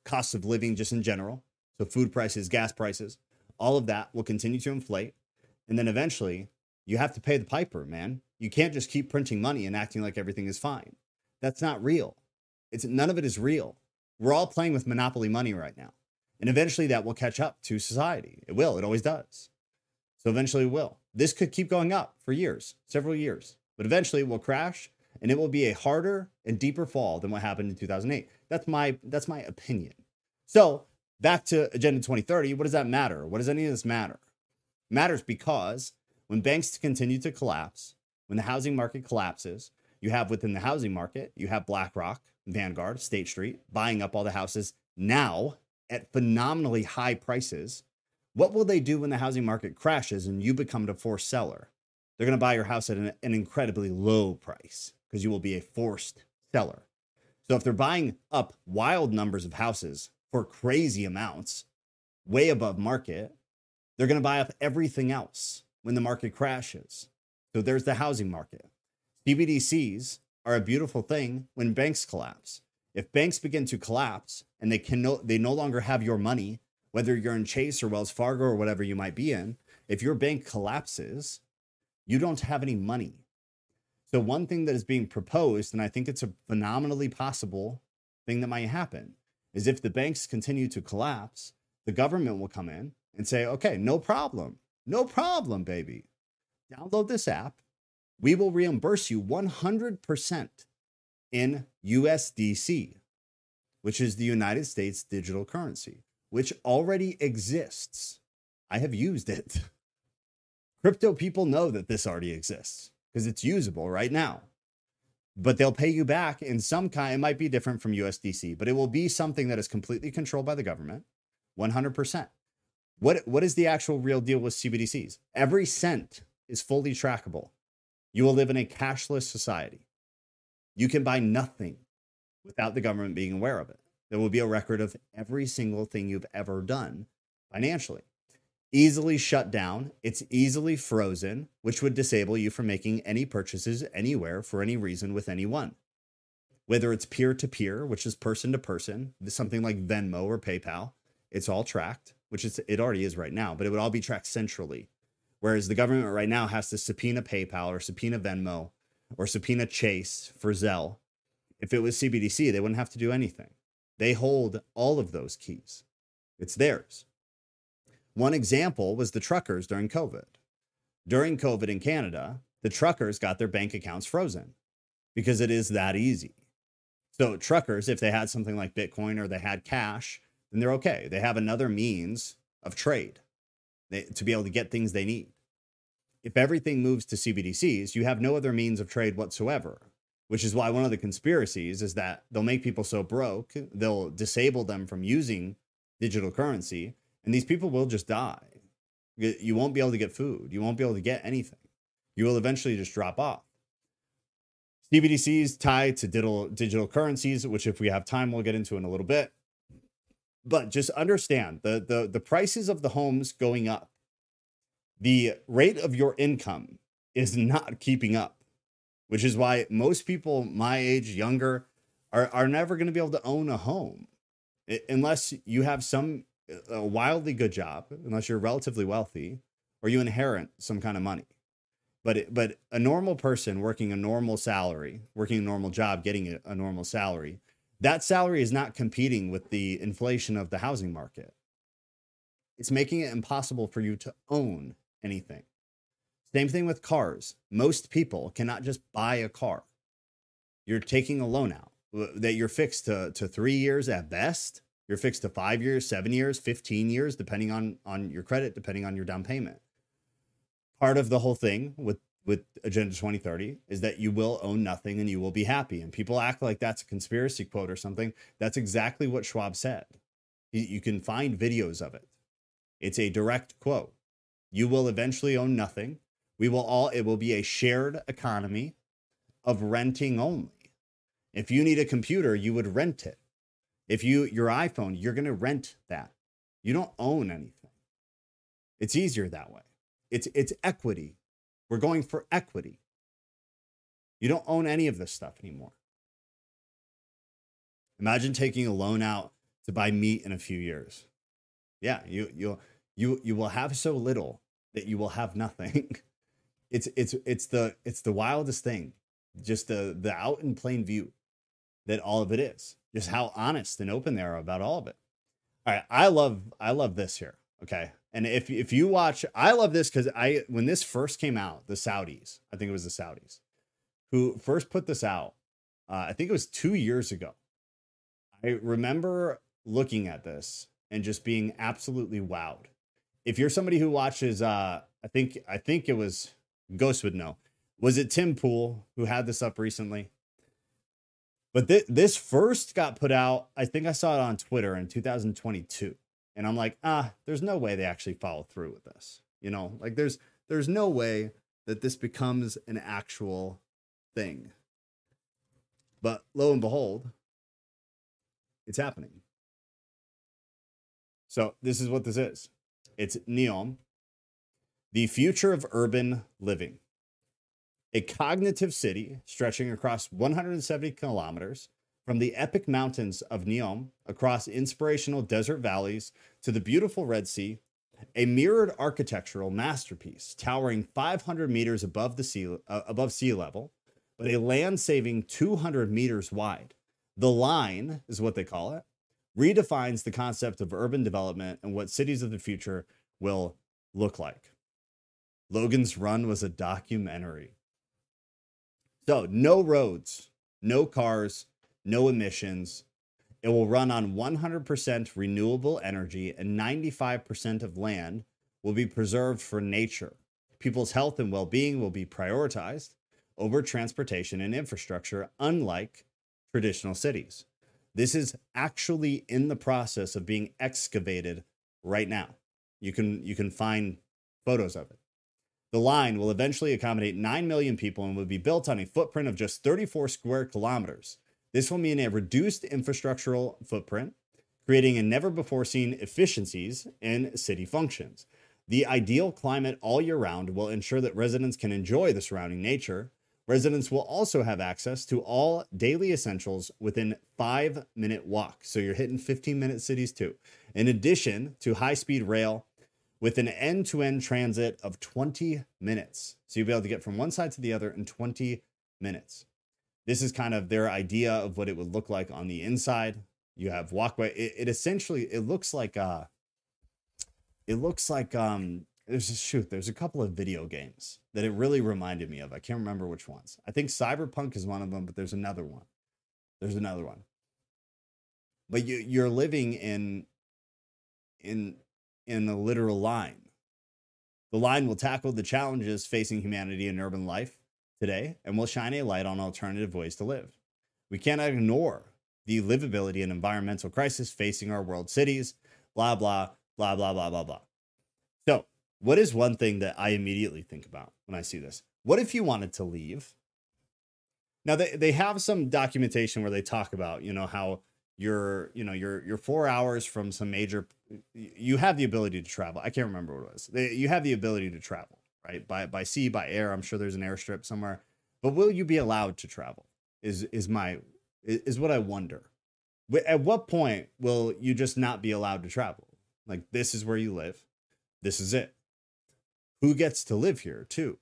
costs of living just in general, so food prices, gas prices, all of that will continue to inflate. And then eventually you have to pay the piper, man. You can't just keep printing money and acting like everything is fine. That's not real. It's none of it is real. We're all playing with monopoly money right now. And eventually that will catch up to society. It will. It always does. So eventually it will. This could keep going up for years, several years, but eventually it will crash and it will be a harder and deeper fall than what happened in 2008. That's my that's my opinion. So, back to Agenda 2030, what does that matter? What does any of this matter? matters because when banks continue to collapse, when the housing market collapses, you have within the housing market, you have BlackRock, Vanguard, State Street buying up all the houses now at phenomenally high prices. What will they do when the housing market crashes and you become a forced seller? They're going to buy your house at an, an incredibly low price because you will be a forced seller. So if they're buying up wild numbers of houses for crazy amounts, way above market, they're going to buy up everything else when the market crashes. So there's the housing market. CBDCs are a beautiful thing when banks collapse. If banks begin to collapse and they can no, they no longer have your money, whether you're in Chase or Wells Fargo or whatever you might be in, if your bank collapses, you don't have any money. So, one thing that is being proposed, and I think it's a phenomenally possible thing that might happen, is if the banks continue to collapse, the government will come in and say, okay, no problem. No problem, baby. Download this app. We will reimburse you 100% in USDC, which is the United States digital currency, which already exists. I have used it. Crypto people know that this already exists because it's usable right now. But they'll pay you back in some kind. It might be different from USDC, but it will be something that is completely controlled by the government, 100%. What, what is the actual real deal with CBDCs? Every cent is fully trackable. You will live in a cashless society. You can buy nothing without the government being aware of it. There will be a record of every single thing you've ever done financially easily shut down. It's easily frozen, which would disable you from making any purchases anywhere for any reason with anyone. Whether it's peer to peer, which is person to person, something like Venmo or PayPal, it's all tracked, which is it already is right now, but it would all be tracked centrally. Whereas the government right now has to subpoena PayPal or subpoena Venmo or subpoena Chase for Zelle. If it was CBDC, they wouldn't have to do anything. They hold all of those keys. It's theirs. One example was the truckers during COVID. During COVID in Canada, the truckers got their bank accounts frozen because it is that easy. So, truckers, if they had something like Bitcoin or they had cash, then they're okay. They have another means of trade they, to be able to get things they need. If everything moves to CBDCs, you have no other means of trade whatsoever, which is why one of the conspiracies is that they'll make people so broke, they'll disable them from using digital currency and these people will just die. You won't be able to get food. You won't be able to get anything. You will eventually just drop off. CBDCs tied to digital, digital currencies, which if we have time, we'll get into in a little bit. But just understand the, the, the prices of the homes going up. The rate of your income is not keeping up, which is why most people my age, younger, are, are never going to be able to own a home unless you have some uh, a wildly good job, unless you're relatively wealthy, or you inherit some kind of money. But it, but a normal person working a normal salary, working a normal job, getting a, a normal salary, that salary is not competing with the inflation of the housing market. It's making it impossible for you to own anything. Same thing with cars. Most people cannot just buy a car. You're taking a loan out uh, that you're fixed to, to three years at best you're fixed to five years, seven years, 15 years, depending on, on your credit, depending on your down payment. Part of the whole thing with, with Agenda 2030 is that you will own nothing and you will be happy. And people act like that's a conspiracy quote or something. That's exactly what Schwab said. You can find videos of it. It's a direct quote. You will eventually own nothing. We will all, it will be a shared economy of renting only. If you need a computer, you would rent it. If you your iPhone, you're going to rent that. You don't own anything. It's easier that way. It's it's equity. We're going for equity. You don't own any of this stuff anymore. Imagine taking a loan out to buy meat in a few years. Yeah, you you you you will have so little that you will have nothing. it's it's it's the it's the wildest thing. Just the the out in plain view that all of it is just how honest and open they are about all of it. All right, I love I love this here. Okay, and if if you watch, I love this because I when this first came out, the Saudis, I think it was the Saudis, who first put this out. Uh, I think it was two years ago. I remember looking at this and just being absolutely wowed. If you're somebody who watches, uh, I think I think it was Ghost would know. Was it Tim Pool who had this up recently? But th- this first got put out, I think I saw it on Twitter in 2022. And I'm like, ah, there's no way they actually follow through with this. You know, like there's there's no way that this becomes an actual thing. But lo and behold, it's happening. So this is what this is. It's Neom, the future of urban living a cognitive city stretching across 170 kilometers from the epic mountains of Neom across inspirational desert valleys to the beautiful Red Sea, a mirrored architectural masterpiece towering 500 meters above the sea uh, above sea level, but a land saving 200 meters wide. The line is what they call it, redefines the concept of urban development and what cities of the future will look like. Logan's Run was a documentary. So, no roads, no cars, no emissions. It will run on 100% renewable energy, and 95% of land will be preserved for nature. People's health and well being will be prioritized over transportation and infrastructure, unlike traditional cities. This is actually in the process of being excavated right now. You can you can find photos of it. The line will eventually accommodate 9 million people and will be built on a footprint of just 34 square kilometers. This will mean a reduced infrastructural footprint, creating a never before seen efficiencies in city functions. The ideal climate all year round will ensure that residents can enjoy the surrounding nature. Residents will also have access to all daily essentials within five minute walk. So you're hitting 15 minute cities too. In addition to high speed rail with an end to end transit of 20 minutes. So you'll be able to get from one side to the other in 20 minutes. This is kind of their idea of what it would look like on the inside. You have walkway. It, it essentially it looks like uh it looks like um there's a shoot there's a couple of video games that it really reminded me of. I can't remember which ones. I think cyberpunk is one of them but there's another one. There's another one. But you you're living in in in a literal line. The line will tackle the challenges facing humanity in urban life today and will shine a light on alternative ways to live. We cannot ignore the livability and environmental crisis facing our world cities blah blah blah blah blah blah. blah what is one thing that I immediately think about when I see this? What if you wanted to leave? Now they, they have some documentation where they talk about, you know, how you're, you know, you're you're four hours from some major you have the ability to travel. I can't remember what it was. They, you have the ability to travel, right? By by sea, by air. I'm sure there's an airstrip somewhere. But will you be allowed to travel? Is is my is what I wonder. At what point will you just not be allowed to travel? Like this is where you live. This is it who gets to live here too.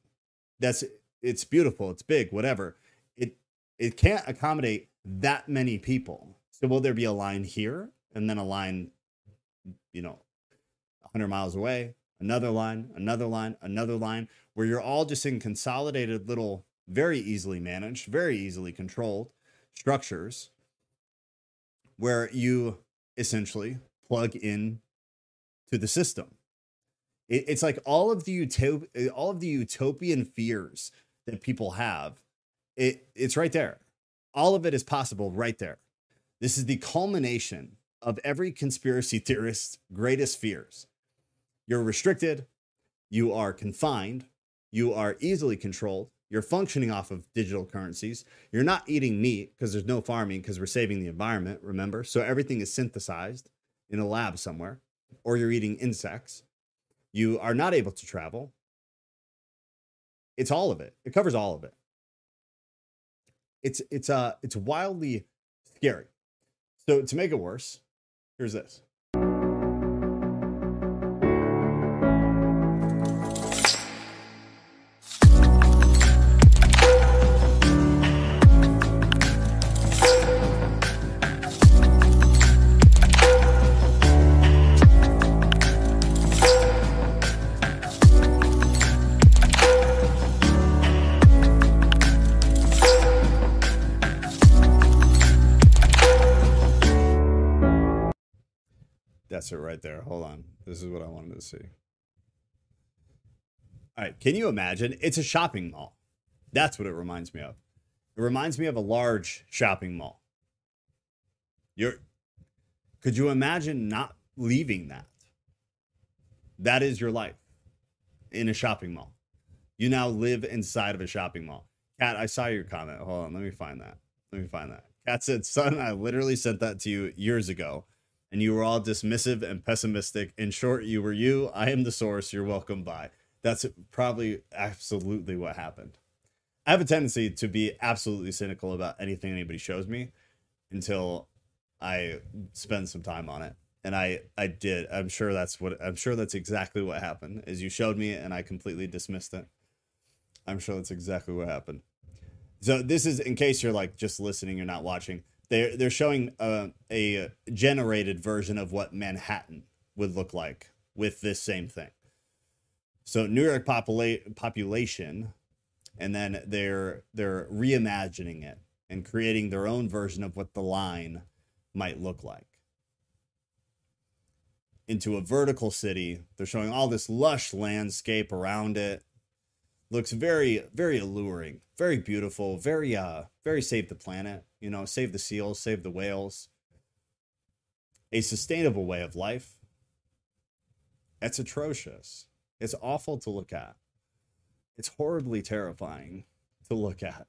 That's it's beautiful it's big whatever. It it can't accommodate that many people. So will there be a line here and then a line you know 100 miles away another line another line another line where you're all just in consolidated little very easily managed very easily controlled structures where you essentially plug in to the system it, it's like all of the utop- all of the utopian fears that people have. It it's right there. All of it is possible right there. This is the culmination of every conspiracy theorist's greatest fears. You're restricted, you are confined, you are easily controlled, you're functioning off of digital currencies. You're not eating meat because there's no farming because we're saving the environment, remember? So everything is synthesized in a lab somewhere, or you're eating insects you are not able to travel. It's all of it. It covers all of it. It's it's uh it's wildly scary. So to make it worse, here's this. Right there. Hold on. This is what I wanted to see. All right. Can you imagine? It's a shopping mall. That's what it reminds me of. It reminds me of a large shopping mall. You're could you imagine not leaving that? That is your life in a shopping mall. You now live inside of a shopping mall. Kat, I saw your comment. Hold on, let me find that. Let me find that. Kat said, son, I literally sent that to you years ago and you were all dismissive and pessimistic. In short, you were you. I am the source. You're welcome by. That's probably absolutely what happened. I have a tendency to be absolutely cynical about anything anybody shows me until I spend some time on it. And I I did. I'm sure that's what I'm sure that's exactly what happened. Is you showed me and I completely dismissed it. I'm sure that's exactly what happened. So this is in case you're like just listening, you're not watching. They're they're showing uh, a generated version of what Manhattan would look like with this same thing. So New York popula- population, and then they're they're reimagining it and creating their own version of what the line might look like. Into a vertical city, they're showing all this lush landscape around it. Looks very very alluring, very beautiful, very uh very save the planet, you know, save the seals, save the whales. A sustainable way of life. It's atrocious. It's awful to look at. It's horribly terrifying to look at.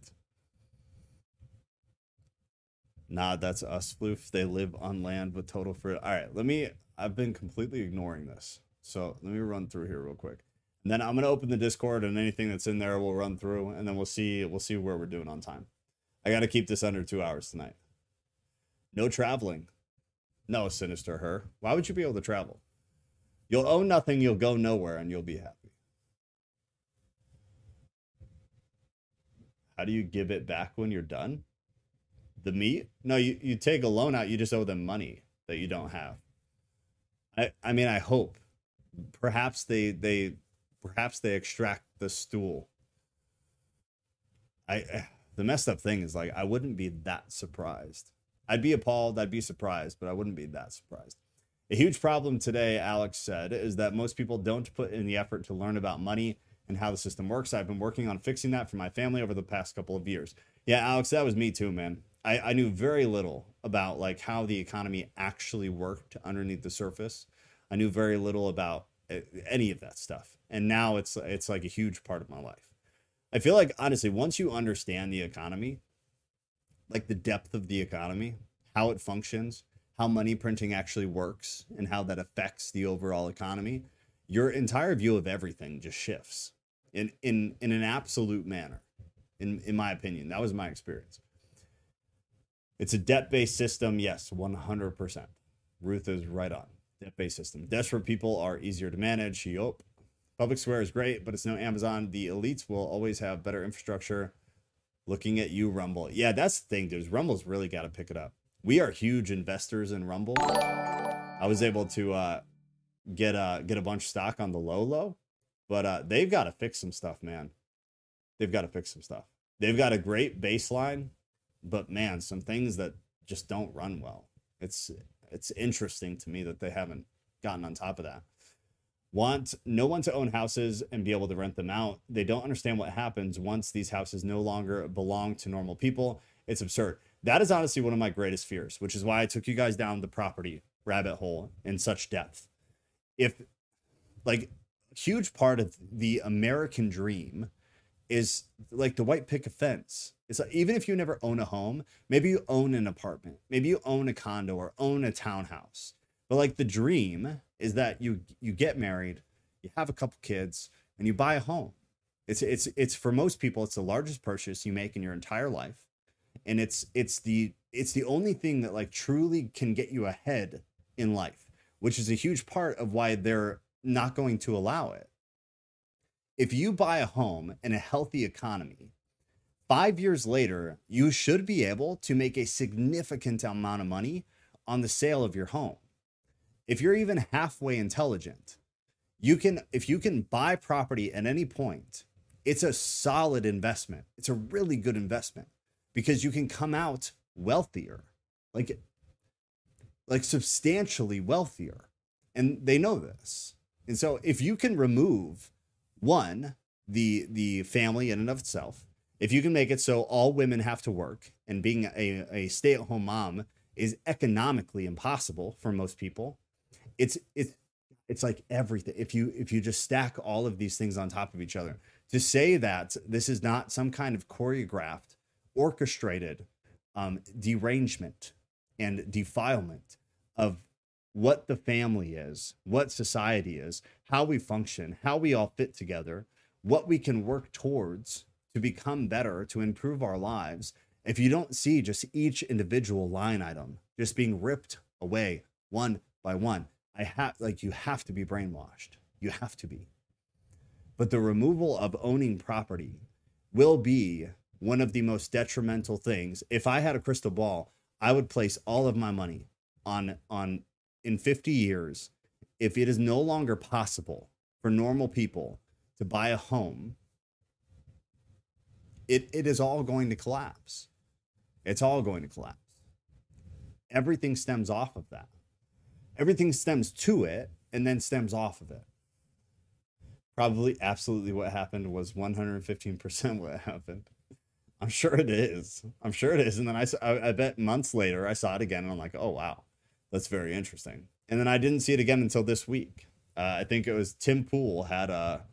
Nah, that's us, Floof. They live on land with total free. All right, let me. I've been completely ignoring this. So let me run through here real quick. And then I'm gonna open the Discord and anything that's in there we'll run through and then we'll see we'll see where we're doing on time. I gotta keep this under two hours tonight. No traveling. No, sinister her. Why would you be able to travel? You'll own nothing, you'll go nowhere, and you'll be happy. How do you give it back when you're done? The meat? No, you, you take a loan out, you just owe them money that you don't have. I, I mean, I hope. Perhaps they they perhaps they extract the stool. I the messed up thing is like I wouldn't be that surprised. I'd be appalled, I'd be surprised, but I wouldn't be that surprised. A huge problem today, Alex said, is that most people don't put in the effort to learn about money and how the system works. I've been working on fixing that for my family over the past couple of years. Yeah, Alex, that was me too, man. I, I knew very little about like how the economy actually worked underneath the surface. I knew very little about eh, any of that stuff. And now it's it's like a huge part of my life. I feel like honestly, once you understand the economy, like the depth of the economy, how it functions, how money printing actually works and how that affects the overall economy, your entire view of everything just shifts in in in an absolute manner. In in my opinion, that was my experience. It's a debt-based system, yes, 100%. Ruth is right on. Debt-based system. Desperate people are easier to manage. Yup. Public Square is great, but it's no Amazon. The elites will always have better infrastructure. Looking at you, Rumble. Yeah, that's the thing, dude. Rumble's really got to pick it up we are huge investors in Rumble. I was able to uh, get uh, get a bunch of stock on the low low, but uh, they've got to fix some stuff, man. They've got to fix some stuff. They've got a great baseline, but man, some things that just don't run well. It's it's interesting to me that they haven't gotten on top of that. Want no one to own houses and be able to rent them out. They don't understand what happens once these houses no longer belong to normal people. It's absurd that is honestly one of my greatest fears, which is why I took you guys down the property rabbit hole in such depth. If, like, huge part of the American dream is like the white picket fence. It's like, even if you never own a home, maybe you own an apartment, maybe you own a condo or own a townhouse. But like the dream is that you you get married, you have a couple kids, and you buy a home. It's it's it's for most people, it's the largest purchase you make in your entire life. And it's it's the it's the only thing that like truly can get you ahead in life which is a huge part of why they're not going to allow it. If you buy a home in a healthy economy five years later you should be able to make a significant amount of money on the sale of your home if you're even halfway intelligent you can if you can buy property at any point it's a solid investment it's a really good investment because you can come out wealthier, like like substantially wealthier. And they know this. And so if you can remove one, the the family in and of itself, if you can make it so all women have to work and being a, a stay-at-home mom is economically impossible for most people, it's it's it's like everything. If you if you just stack all of these things on top of each other, to say that this is not some kind of choreographed orchestrated um, derangement and defilement of what the family is, what society is, how we function, how we all fit together, what we can work towards to become better, to improve our lives. If you don't see just each individual line item just being ripped away one by one, I have like you have to be brainwashed. You have to be. But the removal of owning property will be one of the most detrimental things. If I had a crystal ball, I would place all of my money on on in 50 years if it is no longer possible for normal people to buy a home it, it is all going to collapse it's all going to collapse everything stems off of that everything stems to it and then stems off of it. Probably absolutely what happened was 115% what happened. I'm sure it is. I'm sure it is. And then I, I bet months later i saw it again and i'm like oh wow. That's very interesting. And then i didn't see it again until this week. Uh, i think it was tim pool had a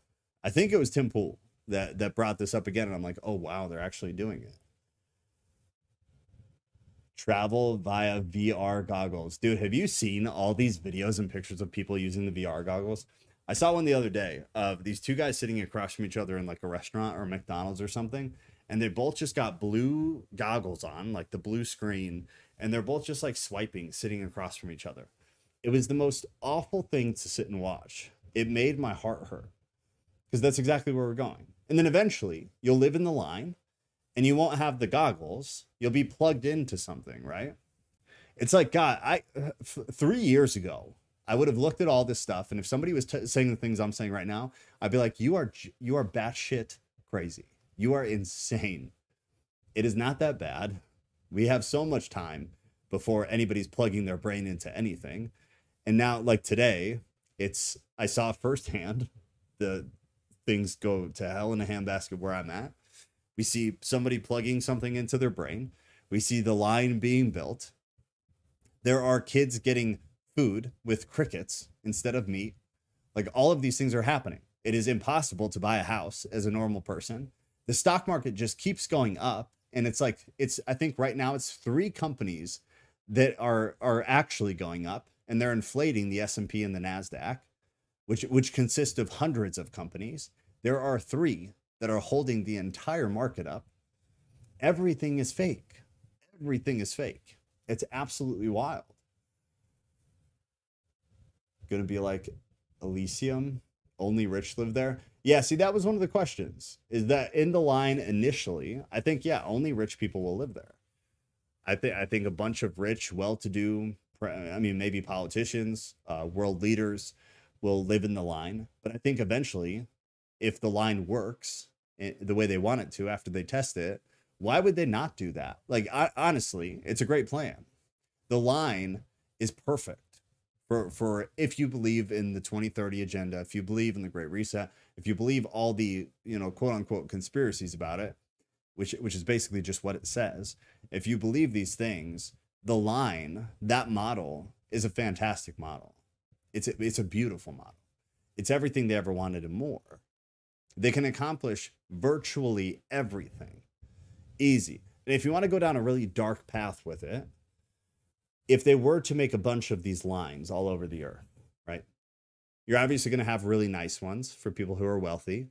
i think it was tim pool that that brought this up again and i'm like oh wow they're actually doing it travel via vr goggles. Dude have you seen all these videos and pictures of people using the vr goggles? I saw one the other day of these two guys sitting across from each other in like a restaurant or mcdonald's or something and they both just got blue goggles on like the blue screen and they're both just like swiping sitting across from each other. It was the most awful thing to sit and watch. It made my heart hurt because that's exactly where we're going. And then eventually you'll live in the line and you won't have the goggles. You'll be plugged into something right? It's like god i f- three years ago i would have looked at all this stuff and if somebody was t- saying the things i'm saying right now i'd be like you are you are batshit crazy. You are insane. It is not that bad. We have so much time before anybody's plugging their brain into anything. And now like today it's i saw firsthand the things go to hell in a handbasket where i'm at we see somebody plugging something into their brain. We see the line being built. There are kids getting food with crickets instead of meat. Like all of these things are happening. It is impossible to buy a house as a normal person. The stock market just keeps going up and it's like it's i think right now it's three companies that are are actually going up and they're inflating the S&P and the Nasdaq which which consist of hundreds of companies. There are 3 that are holding the entire market up everything is fake. Everything is fake. It's absolutely wild. To be like Elysium? Only rich live there? Yeah see that was one of the questions is that in the line initially i think yeah only rich people will live there. I think i think a bunch of rich well-to-do i mean maybe politicians uh, world leaders will live in the line. But i think eventually if the line works Eh, the way they want it to after they test it why would they not do that? Like I, honestly it's a great plan. The line is perfect for for if you believe in the 2030 agenda if you believe in the great reset if you believe all the you know quote unquote conspiracies about it which which is basically just what it says if you believe these things the line that model is a fantastic model. It's a, it's a beautiful model. It's everything they ever wanted and more they can accomplish virtually everything easy and if you want to go down a really dark path with it if they were to make a bunch of these lines all over the earth, right? You're obviously going to have really nice ones for people who are wealthy.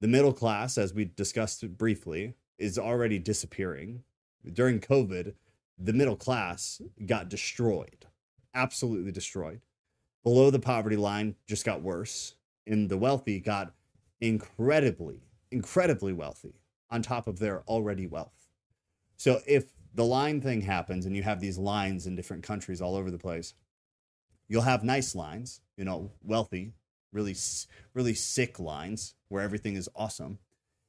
The middle class, as we discussed briefly, is already disappearing. During COVID, the middle class got destroyed, absolutely destroyed. Below the poverty line just got worse, and the wealthy got incredibly, incredibly wealthy on top of their already wealth. So if the line thing happens and you have these lines in different countries all over the place, you'll have nice lines, you know, wealthy, really, really sick lines where everything is awesome.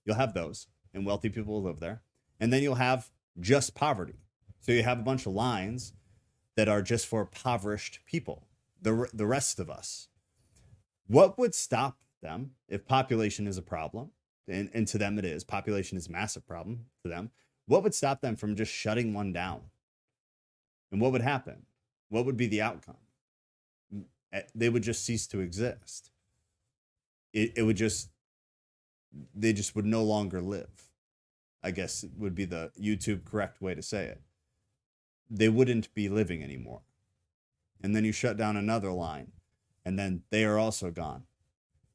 You'll have those, and wealthy people will live there. And then you'll have just poverty. So you have a bunch of lines that are just for impoverished people, the, the rest of us. What would stop them if population is a problem? And, and to them it is. Population is a massive problem to them. What would stop them from just shutting one down? And what would happen? What would be the outcome? Eh, They would just cease to exist. It, it would just, they just would no longer live. I guess would be the YouTube correct way to say it. They wouldn't be living anymore. And then you shut down another line, and then they are also gone.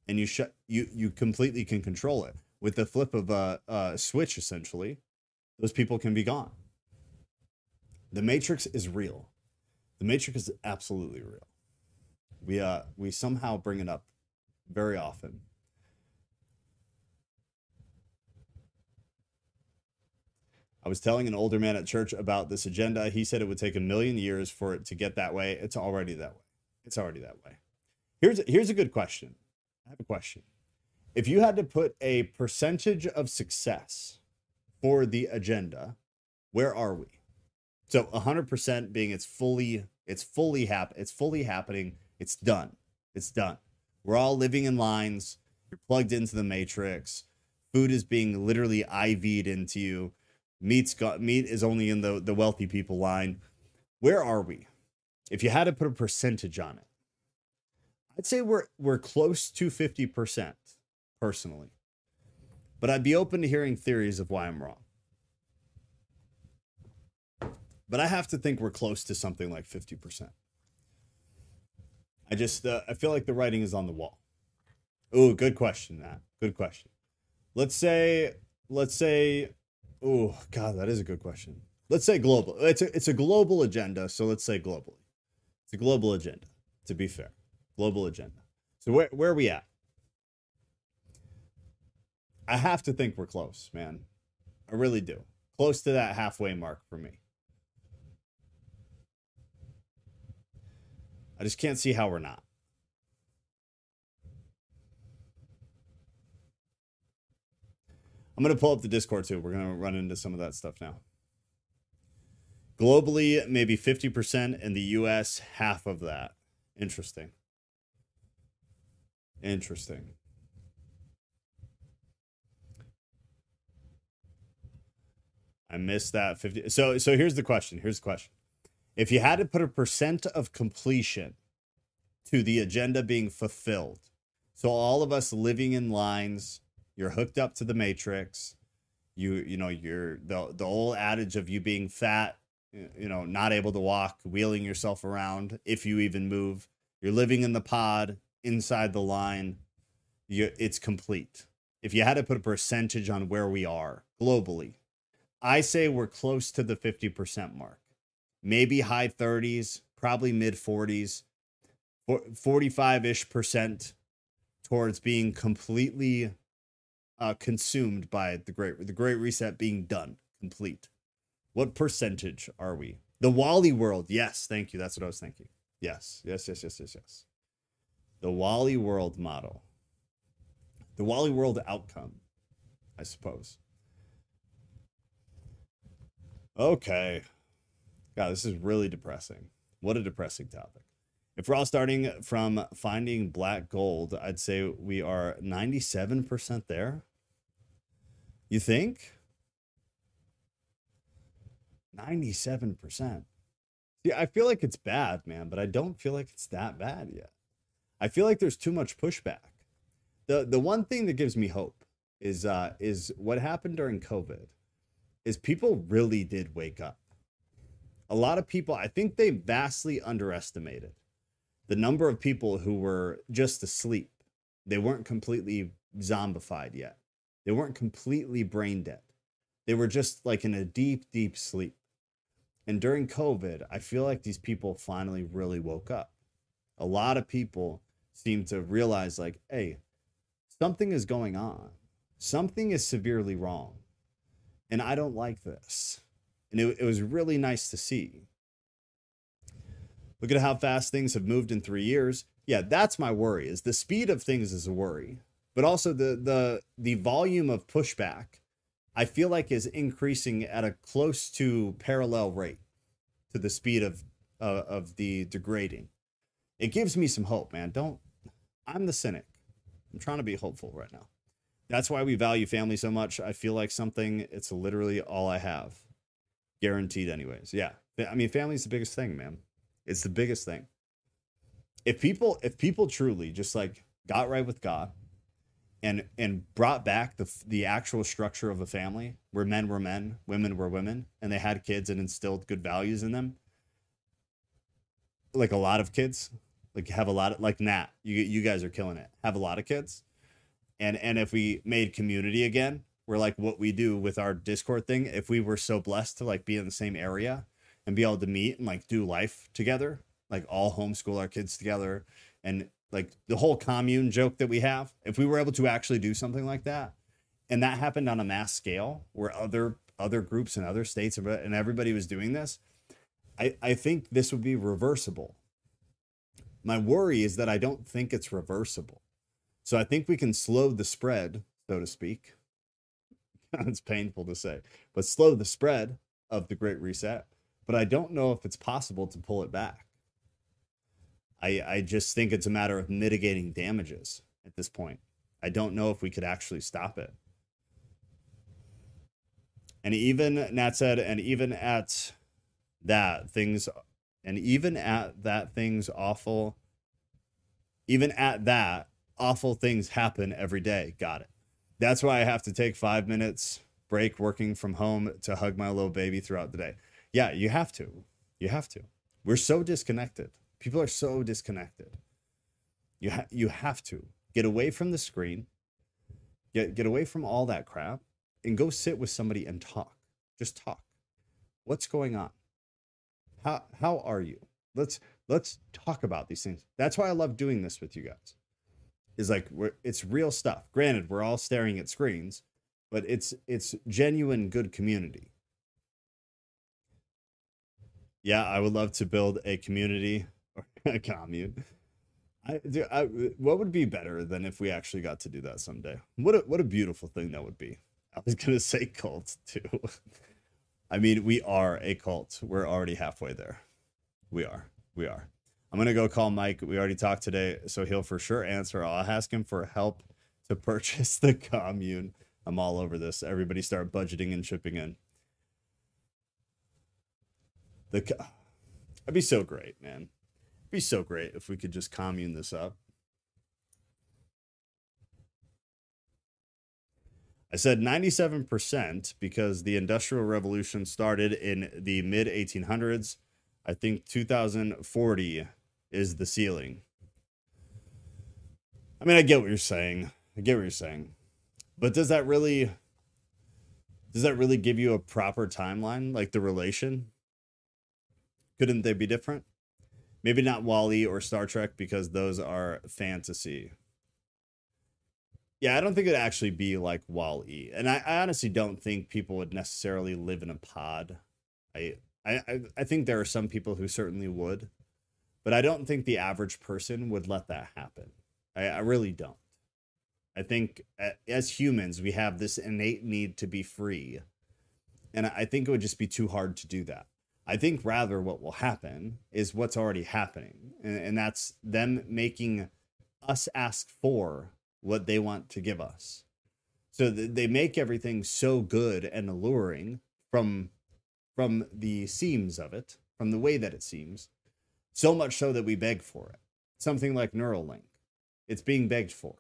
And you shut you you completely can control it with the flip of a, a switch. Essentially, those people can be gone. The Matrix is real. The Matrix is absolutely real. We uh we somehow bring it up very often. I was telling an older man at church about this agenda. He said it would take a million years for it to get that way. It's already that way. It's already that way. Here's here's a good question. I have a question. If you had to put a percentage of success for the agenda, where are we? So 100% being it's fully it's fully hap it's fully happening. It's done. It's done. We're all living in lines. You're plugged into the matrix. Food is being literally IV'd into you. Meat's got meat is only in the the wealthy people line. Where are we? If you had to put a percentage on it, I'd say we're we're close to 50% personally. But I'd be open to hearing theories of why I'm wrong. But I have to think we're close to something like 50%. I just uh, I feel like the writing is on the wall. Oh, good question, Matt. Good question. Let's say let's say oh god, that is a good question. Let's say global. It's a it's a global agenda, so let's say globally. It's a global agenda, to be fair. Global agenda. So where where are we at? I have to think we're close, man. I really do. Close to that halfway mark for me. I just can't see how we're not. I'm going to pull up the Discord too. We're going to run into some of that stuff now. Globally, maybe 50%. In the US, half of that. Interesting. Interesting. I missed that 50. So so here's the question. Here's the question. If you had to put a percent of completion to the agenda being fulfilled, so all of us living in lines, you're hooked up to the matrix, you you know, you're the the old adage of you being fat, you know, not able to walk, wheeling yourself around if you even move. You're living in the pod inside the line. You it's complete. If you had to put a percentage on where we are globally, I say we're close to the 50% mark maybe high 30s, probably mid 40s, 45 ish percent towards being completely uh, consumed by the great the great reset being done complete. What percentage are we? The WALL-E world. Yes, thank you. That's what I was thinking. Yes, yes, yes, yes, yes, yes. The WALL-E world model. The WALL-E world outcome, I suppose. Okay. God, this is really depressing. What a depressing topic. If we're all starting from finding black gold, I'd say we are 97% there. You think? 97%. Yeah, I feel like it's bad, man, but I don't feel like it's that bad yet. I feel like there's too much pushback. The the one thing that gives me hope is uh is what happened during COVID is people really did wake up a lot of people, I think they vastly underestimated the number of people who were just asleep. They weren't completely zombified yet. They weren't completely brain dead. They were just like in a deep, deep sleep. And during COVID, I feel like these people finally really woke up. A lot of people seem to realize, like, hey, something is going on. Something is severely wrong. And I don't like this and it, it was really nice to see. Look at how fast things have moved in three years. Yeah, that's my worry. Is the speed of things is a worry, but also the the the volume of pushback. I feel like is increasing at a close to parallel rate to the speed of uh, of the degrading. It gives me some hope, man. Don't. I'm the cynic. I'm trying to be hopeful right now. That's why we value family so much. I feel like something. It's literally all I have guaranteed anyways yeah i mean family's the biggest thing man it's the biggest thing if people if people truly just like got right with god and and brought back the the actual structure of a family where men were men women were women and they had kids and instilled good values in them like a lot of kids like have a lot of like nat you you guys are killing it. Have a lot of kids. And and if we made community again where like what we do with our Discord thing, if we were so blessed to like be in the same area and be able to meet and like do life together, like all homeschool our kids together and like the whole commune joke that we have, if we were able to actually do something like that, and that happened on a mass scale where other other groups in other states and and everybody was doing this, I, I think this would be reversible. My worry is that I don't think it's reversible. So I think we can slow the spread, so to speak. it's painful to say, but slow the spread of the Great Reset. But I don't know if it's possible to pull it back. I, I just think it's a matter of mitigating damages at this point. I don't know if we could actually stop it. And even Nat said, and even at that things, and even at that things awful, even at that awful things happen every day. Got it. That's why I have to take five minutes break working from home to hug my little baby throughout the day. Yeah, you have to. You have to. We're so disconnected. People are so disconnected. You ha- you have to get away from the screen. Get get away from all that crap and go sit with somebody and talk. Just talk. What's going on? How how are you? Let's let's talk about these things. That's why I love doing this with you guys. Is like it's real stuff. Granted, we're all staring at screens, but it's it's genuine good community. Yeah, I would love to build a community or a commune. I, do, I, what would be better than if we actually got to do that someday? What a, what a beautiful thing that would be. I was gonna say cult too. I mean, we are a cult. We're already halfway there. We are. We are. I'm gonna go call Mike. We already talked today, so he'll for sure answer. I'll ask him for help to purchase the commune. I'm all over this. Everybody start budgeting and chipping in. The co- it'd be so great, man. It'd be so great if we could just commune this up. I said 97% because the Industrial Revolution started in the mid 1800s. I think 2040 is the ceiling. I mean, I get what you're saying. I get what you're saying. But does that really does that really give you a proper timeline like the relation? Couldn't they be different? Maybe not Wall-E or Star Trek because those are fantasy. Yeah, I don't think it'd actually be like Wall-E, and I, I honestly don't think people would necessarily live in a pod. I, I, I think there are some people who certainly would, but I don't think the average person would let that happen. I, I really don't. I think as humans, we have this innate need to be free, and I think it would just be too hard to do that. I think rather what will happen is what's already happening, and, and that's them making us ask for what they want to give us. So th- they make everything so good and alluring from from the seams of it, from the way that it seems, so much so that we beg for it. Something like Neuralink, it's being begged for,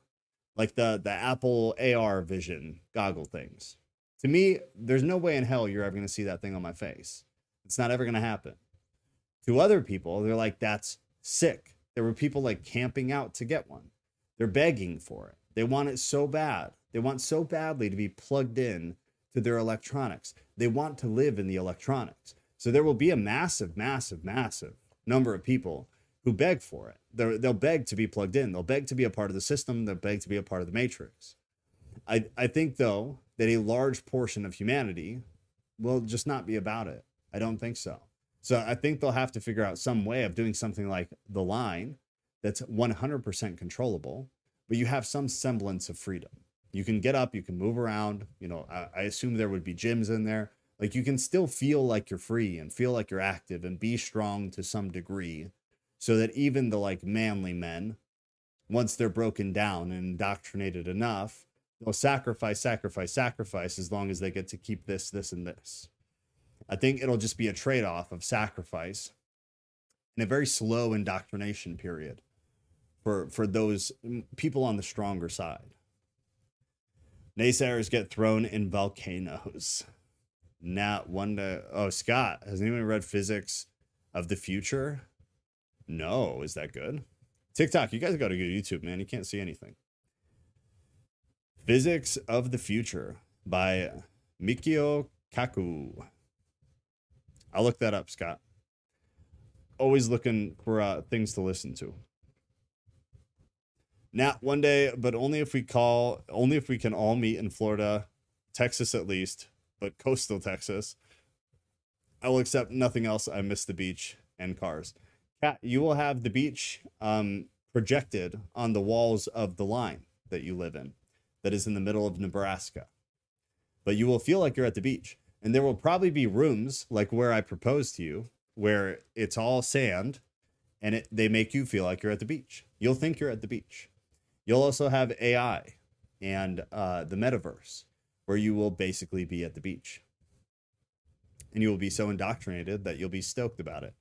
like the the Apple AR Vision goggle things. To me, there's no way in hell you're ever going to see that thing on my face. It's not ever going to happen. To other people, they're like, that's sick. There were people like camping out to get one. They're begging for it. They want it so bad. They want so badly to be plugged in to their electronics. They want to live in the electronics. So there will be a massive, massive, massive number of people who beg for it. they they'll beg to be plugged in. They'll beg to be a part of the system. They'll beg to be a part of the matrix. I, I think, though, that a large portion of humanity will just not be about it. I don't think so. So I think they'll have to figure out some way of doing something like the line that's 100% controllable but you have some semblance of freedom. You can get up, you can move around. You know, I, I assume there would be gyms in there. Like you can still feel like you're free and feel like you're active and be strong to some degree, so that even the like manly men, once they're broken down and indoctrinated enough, they'll sacrifice, sacrifice, sacrifice as long as they get to keep this, this, and this. I think it'll just be a trade off of sacrifice in a very slow indoctrination period for for those people on the stronger side. Naysayers get thrown in volcanoes. Not one to oh Scott, has anyone read Physics of the Future? No, is that good? TikTok, you guys got to go to YouTube, man. You can't see anything. Physics of the Future by Michio Kaku. I'll look that up, Scott. Always looking for uh, things to listen to. Now, one day, but only if we call, only if we can all meet in Florida, Texas at least, but coastal Texas. I will accept nothing else. I miss the beach and cars. Cat, you will have the beach um, projected on the walls of the line that you live in, that is in the middle of Nebraska. But you will feel like you're at the beach. And there will probably be rooms like where I proposed to you, where it's all sand and it, they make you feel like you're at the beach. You'll think you're at the beach. You'll also have AI and uh, the metaverse, where you will basically be at the beach. And you will be so indoctrinated that you'll be stoked about it.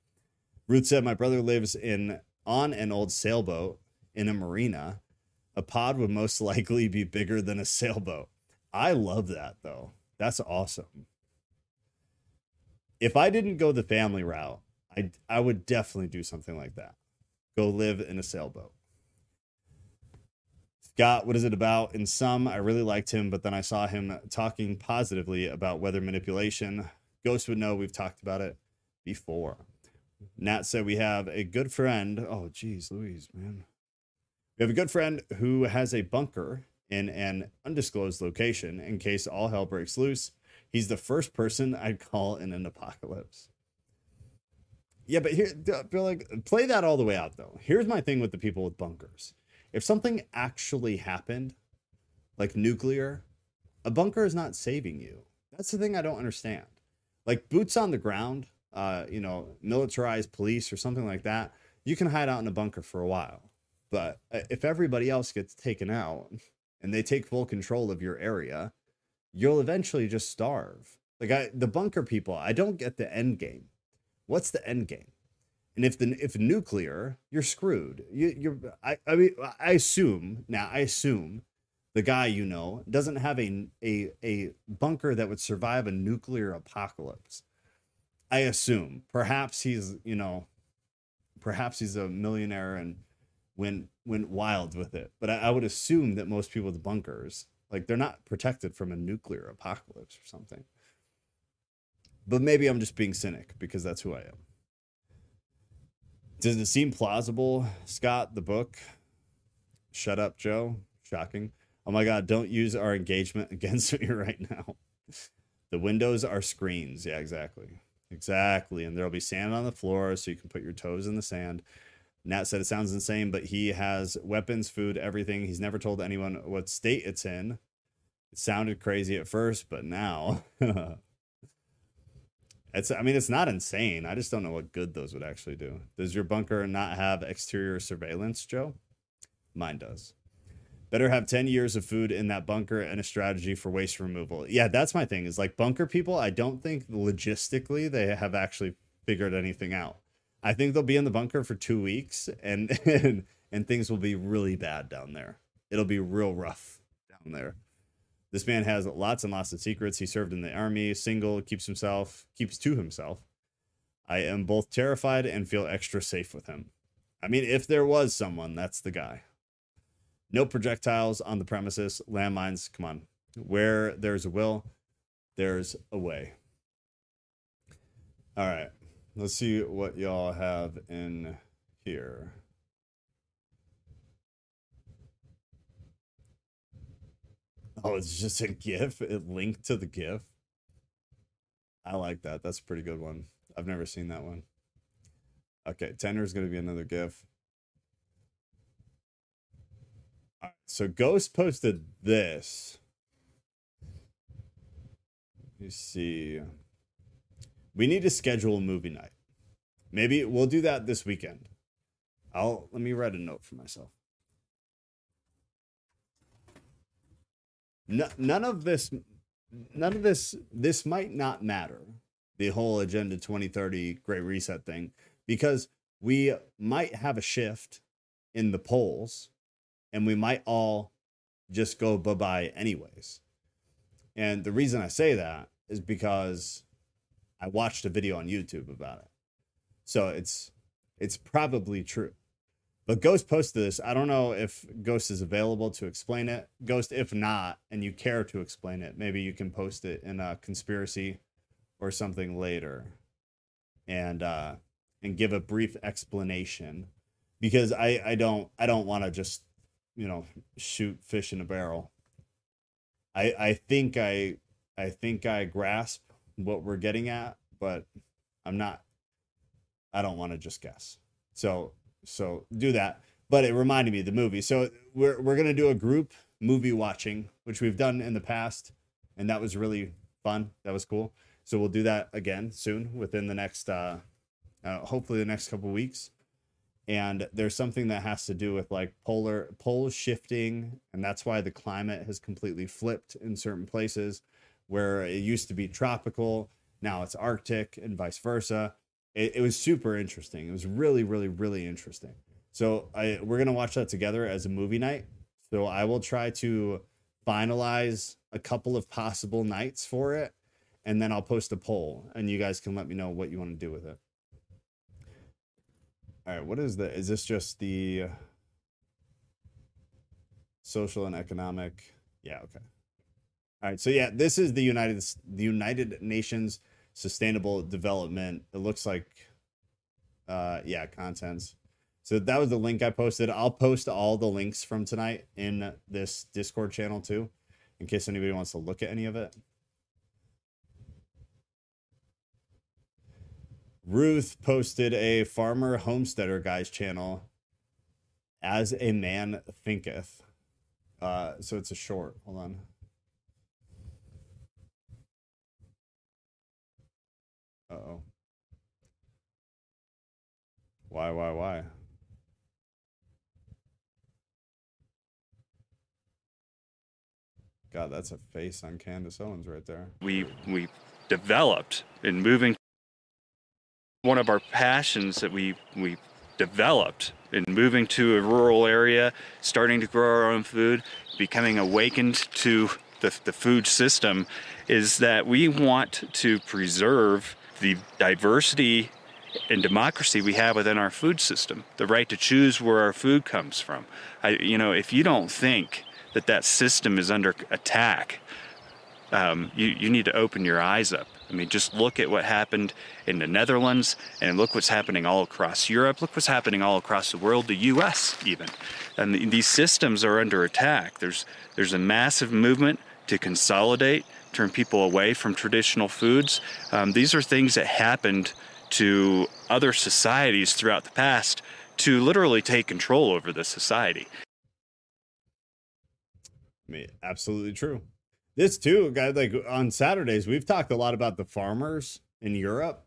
Ruth said, My brother lives in on an old sailboat in a marina. A pod would most likely be bigger than a sailboat. I love that though. That's awesome. If I didn't go the family route, I I would definitely do something like that. Go live in a sailboat. Scott, what is it about? In some, I really liked him, but then I saw him talking positively about weather manipulation. Ghost would know we've talked about it before. Nat said we have a good friend. Oh, geez, Louise, man. We have a good friend who has a bunker in an undisclosed location in case all hell breaks loose. He's the first person I'd call in an apocalypse. Yeah, but here, but like, play that all the way out though. Here's my thing with the people with bunkers. If something actually happened, like nuclear, a bunker is not saving you. That's the thing I don't understand. Like boots on the ground, uh, you know, militarized police or something like that, you can hide out in a bunker for a while. But uh, if everybody else gets taken out and they take full control of your area, you'll eventually just starve. Like I, the bunker people, I don't get the end game. What's the end game? And if the if nuclear, you're screwed. You, you're I, I mean I assume now I assume the guy you know doesn't have a a a bunker that would survive a nuclear apocalypse. I assume perhaps he's you know perhaps he's a millionaire and went went wild with it. But I, I would assume that most people with bunkers like they're not protected from a nuclear apocalypse or something. But maybe I'm just being cynic because that's who I am. Does it seem plausible, Scott, the book? Shut up, Joe. Shocking. Oh my God, don't use our engagement against me right now. The windows are screens. Yeah, exactly. Exactly. And there'll be sand on the floor so you can put your toes in the sand. Nat said it sounds insane, but he has weapons, food, everything. He's never told anyone what state it's in. It sounded crazy at first, but now it's I mean it's not insane. I just don't know what good those would actually do. Does your bunker not have exterior surveillance, Joe? Mine does. Better have 10 years of food in that bunker and a strategy for waste removal. Yeah, that's my thing. Is like bunker people, I don't think logistically they have actually figured anything out. I think they'll be in the bunker for 2 weeks and and, and things will be really bad down there. It'll be real rough down there. This man has lots and lots of secrets. He served in the army, single, keeps himself, keeps to himself. I am both terrified and feel extra safe with him. I mean, if there was someone, that's the guy. No projectiles on the premises, landmines, come on. Where there's a will, there's a way. All right. Let's see what y'all have in here. Oh, it's just a GIF. It linked to the GIF. I like that. That's a pretty good one. I've never seen that one. Okay, Tender is going to be another GIF. So Ghost posted this. You see. We need to schedule a movie night. Maybe we'll do that this weekend. I'll let me write a note for myself. No, none of this none of this this might not matter the whole agenda 2030 great reset thing because we might have a shift in the poles and we might all just go bye-bye anyways. And the reason i say that is because i watched a video on youtube about it. So it's it's probably true but Ghost posted this. I don't know if Ghost is available to explain it. Ghost, if not, and you care to explain it, maybe you can post it in a conspiracy or something later, and uh, and give a brief explanation, because I I don't I don't want to just you know shoot fish in a barrel. I I think I I think I grasp what we're getting at, but I'm not I don't want to just guess. So so do that. But it reminded me of the movie. So we're we're gonna do a group movie watching, which we've done in the past, and that was really fun. That was cool. So we'll do that again soon within the next uh, uh hopefully the next couple weeks. And there's something that has to do with like polar pole shifting, and that's why the climate has completely flipped in certain places where it used to be tropical, now it's Arctic, and vice versa. It, it was super interesting. It was really, really, really interesting. So I we're gonna watch that together as a movie night. So I will try to finalize a couple of possible nights for it, and then I'll post a poll, and you guys can let me know what you want to do with it. All right, what is the? Is this just the social and economic? Yeah, okay. All right, so yeah, this is the United the United Nations Sustainable Development. It looks like, uh, yeah, contents. So that was the link I posted. I'll post all the links from tonight in this Discord channel too, in case anybody wants to look at any of it. Ruth posted a farmer homesteader guy's channel as a man thinketh. Uh, so it's a short. Hold on. Uh oh. Why, why, why? God, that's a face on Candace Owens right there. We we developed in moving one of our passions that we we developed in moving to a rural area, starting to grow our own food, becoming awakened to the, the food system is that we want to preserve the diversity and democracy we have within our food system, the right to choose where our food comes from. I, you know, if you don't think that that system is under attack, um, you, you need to open your eyes up. I mean, just look at what happened in the Netherlands and look what's happening all across Europe. Look what's happening all across the world, the US even. And the, these systems are under attack. There's, there's a massive movement to consolidate, turn people away from traditional foods. Um, these are things that happened to other societies throughout the past to literally take control over the society. I mean, absolutely true. This too, guy. Like on Saturdays, we've talked a lot about the farmers in Europe.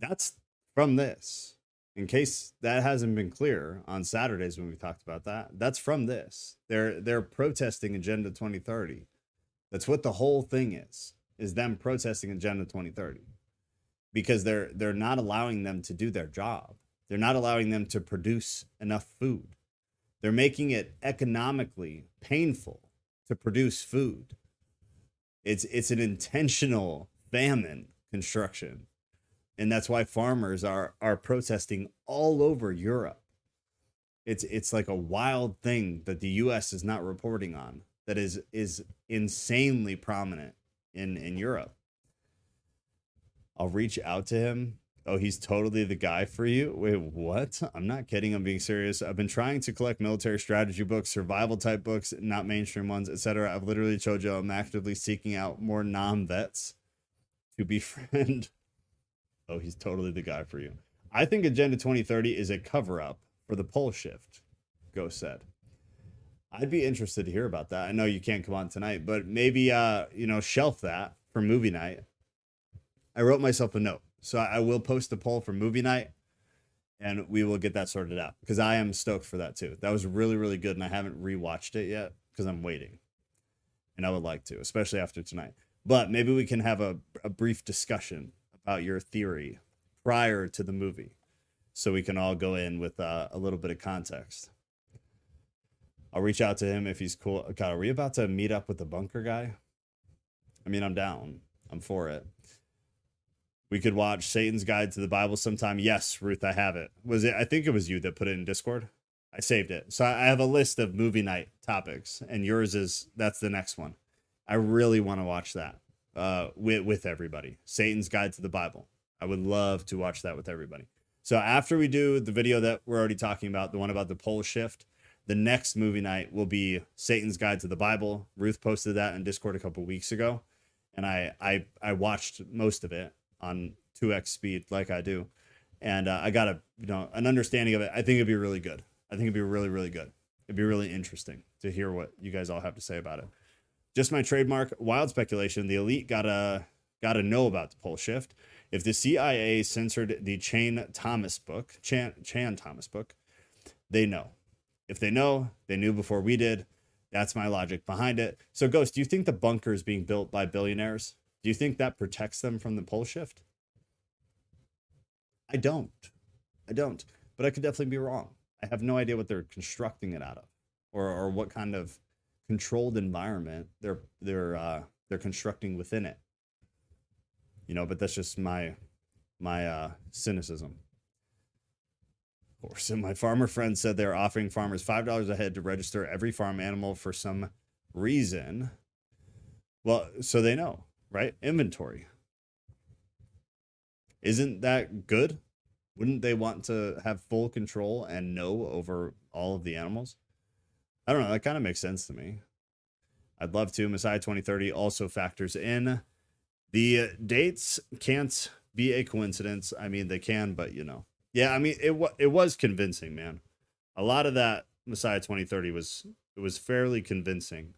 That's from this. In case that hasn't been clear on Saturdays when we talked about that, that's from this. They're they're protesting Agenda 2030. That's what the whole thing is. Is them protesting Agenda 2030 because they're they're not allowing them to do their job. They're not allowing them to produce enough food. They're making it economically painful to produce food. It's it's an intentional famine construction. And that's why farmers are are protesting all over Europe. It's it's like a wild thing that the US is not reporting on that is is insanely prominent in in Europe. I'll reach out to him Oh, he's totally the guy for you. Wait, what? I'm not kidding. I'm being serious. I've been trying to collect military strategy books, survival type books, not mainstream ones, etc. I've literally you I'm actively seeking out more non-vets to befriend. Oh, he's totally the guy for you. I think Agenda 2030 is a cover up for the pole shift, Ghost said. I'd be interested to hear about that. I know you can't come on tonight, but maybe uh, you know, shelf that for movie night. I wrote myself a note so I will post a poll for movie night and we will get that sorted out because I am stoked for that too. That was really, really good. And I haven't rewatched it yet because I'm waiting. And I would like to, especially after tonight. But maybe we can have a, a brief discussion about your theory prior to the movie so we can all go in with uh, a little bit of context. I'll reach out to him if he's cool. God, are we about to meet up with the bunker guy? I mean, I'm down. I'm for it. We could watch Satan's Guide to the Bible sometime. Yes, Ruth, I have it. Was it? I think it was you that put it in Discord. I saved it. So I have a list of movie night topics, and yours is that's the next one. I really want to watch that uh, with with everybody. Satan's Guide to the Bible. I would love to watch that with everybody. So after we do the video that we're already talking about, the one about the pole shift, the next movie night will be Satan's Guide to the Bible. Ruth posted that in Discord a couple weeks ago and I I I watched most of it on 2x speed like I do, and uh, I got a you know an understanding of it. I think it'd be really good. I think it'd be really really good. It'd be really interesting to hear what you guys all have to say about it. Just my trademark wild speculation. The elite gotta gotta know about the pole shift. If the CIA censored the Chain Thomas book, Chan, Chan Thomas book, they know. If they know, they knew before we did. That's my logic behind it. So, Ghost, do you think the bunker is being built by billionaires? Do you think that protects them from the pole shift? I don't. I don't. But I could definitely be wrong. I have no idea what they're constructing it out of, or or what kind of controlled environment they're they're uh, they're constructing within it. You know, but that's just my my uh, cynicism. And my farmer friend said they're offering farmers five dollars a head to register every farm animal for some reason. Well, so they know, right? Inventory. Isn't that good? Wouldn't they want to have full control and know over all of the animals? I don't know. That kind of makes sense to me. I'd love to. Messiah 2030 also factors in the uh, dates can't be a coincidence. I mean, they can, but you know, yeah. I mean, it it was convincing, man. A lot of that Messiah 2030 was it was fairly convincing.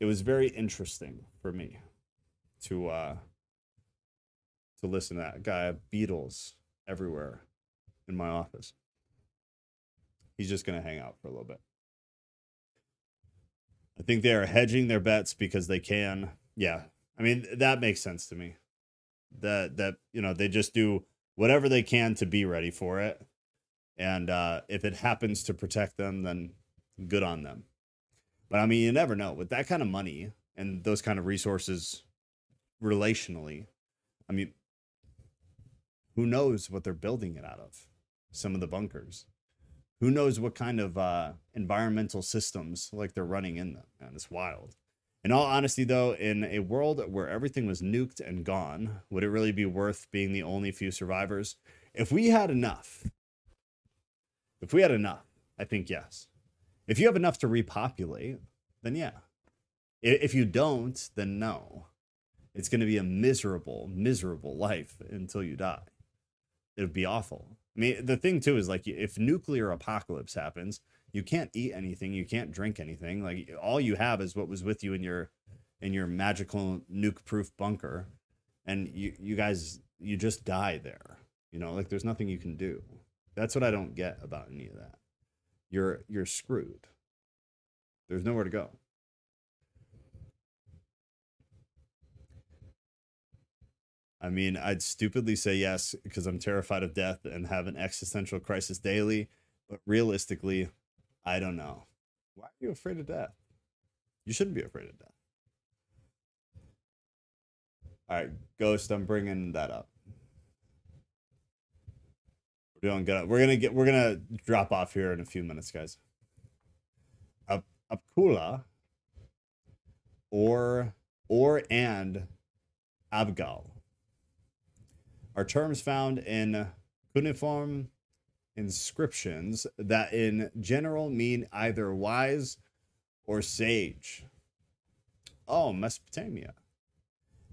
It was very interesting for me to uh to listen to that guy. Beatles everywhere in my office. He's just gonna hang out for a little bit. I think they are hedging their bets because they can. Yeah, I mean that makes sense to me. That that you know they just do whatever they can to be ready for it, and uh, if it happens to protect them, then good on them. But I mean, you never know with that kind of money and those kind of resources, relationally. I mean, who knows what they're building it out of? Some of the bunkers who knows what kind of uh, environmental systems like they're running in them man it's wild in all honesty though in a world where everything was nuked and gone would it really be worth being the only few survivors? If we had enough if we had enough i think yes. If you have enough to repopulate then yeah. If you don't then no. It's going to be a miserable miserable life until you die. It would be awful. I mean, the thing too is like if nuclear apocalypse happens, you can't eat anything, you can't drink anything. Like all you have is what was with you in your in your magical nuke-proof bunker, and you you guys you just die there. You know, like there's nothing you can do. That's what I don't get about any of that. You're you're screwed. There's nowhere to go. I mean, I'd stupidly say yes because I'm terrified of death and have an existential crisis daily. But realistically, I don't know. Why are you afraid of death? You shouldn't be afraid of death. All right, Ghost, I'm bringing that up. We're doing good. We're gonna get. We're gonna drop off here in a few minutes, guys. Up, Apkallu, or or and Abgal are terms found in cuneiform inscriptions that in general mean either wise or sage. Oh, Mesopotamia.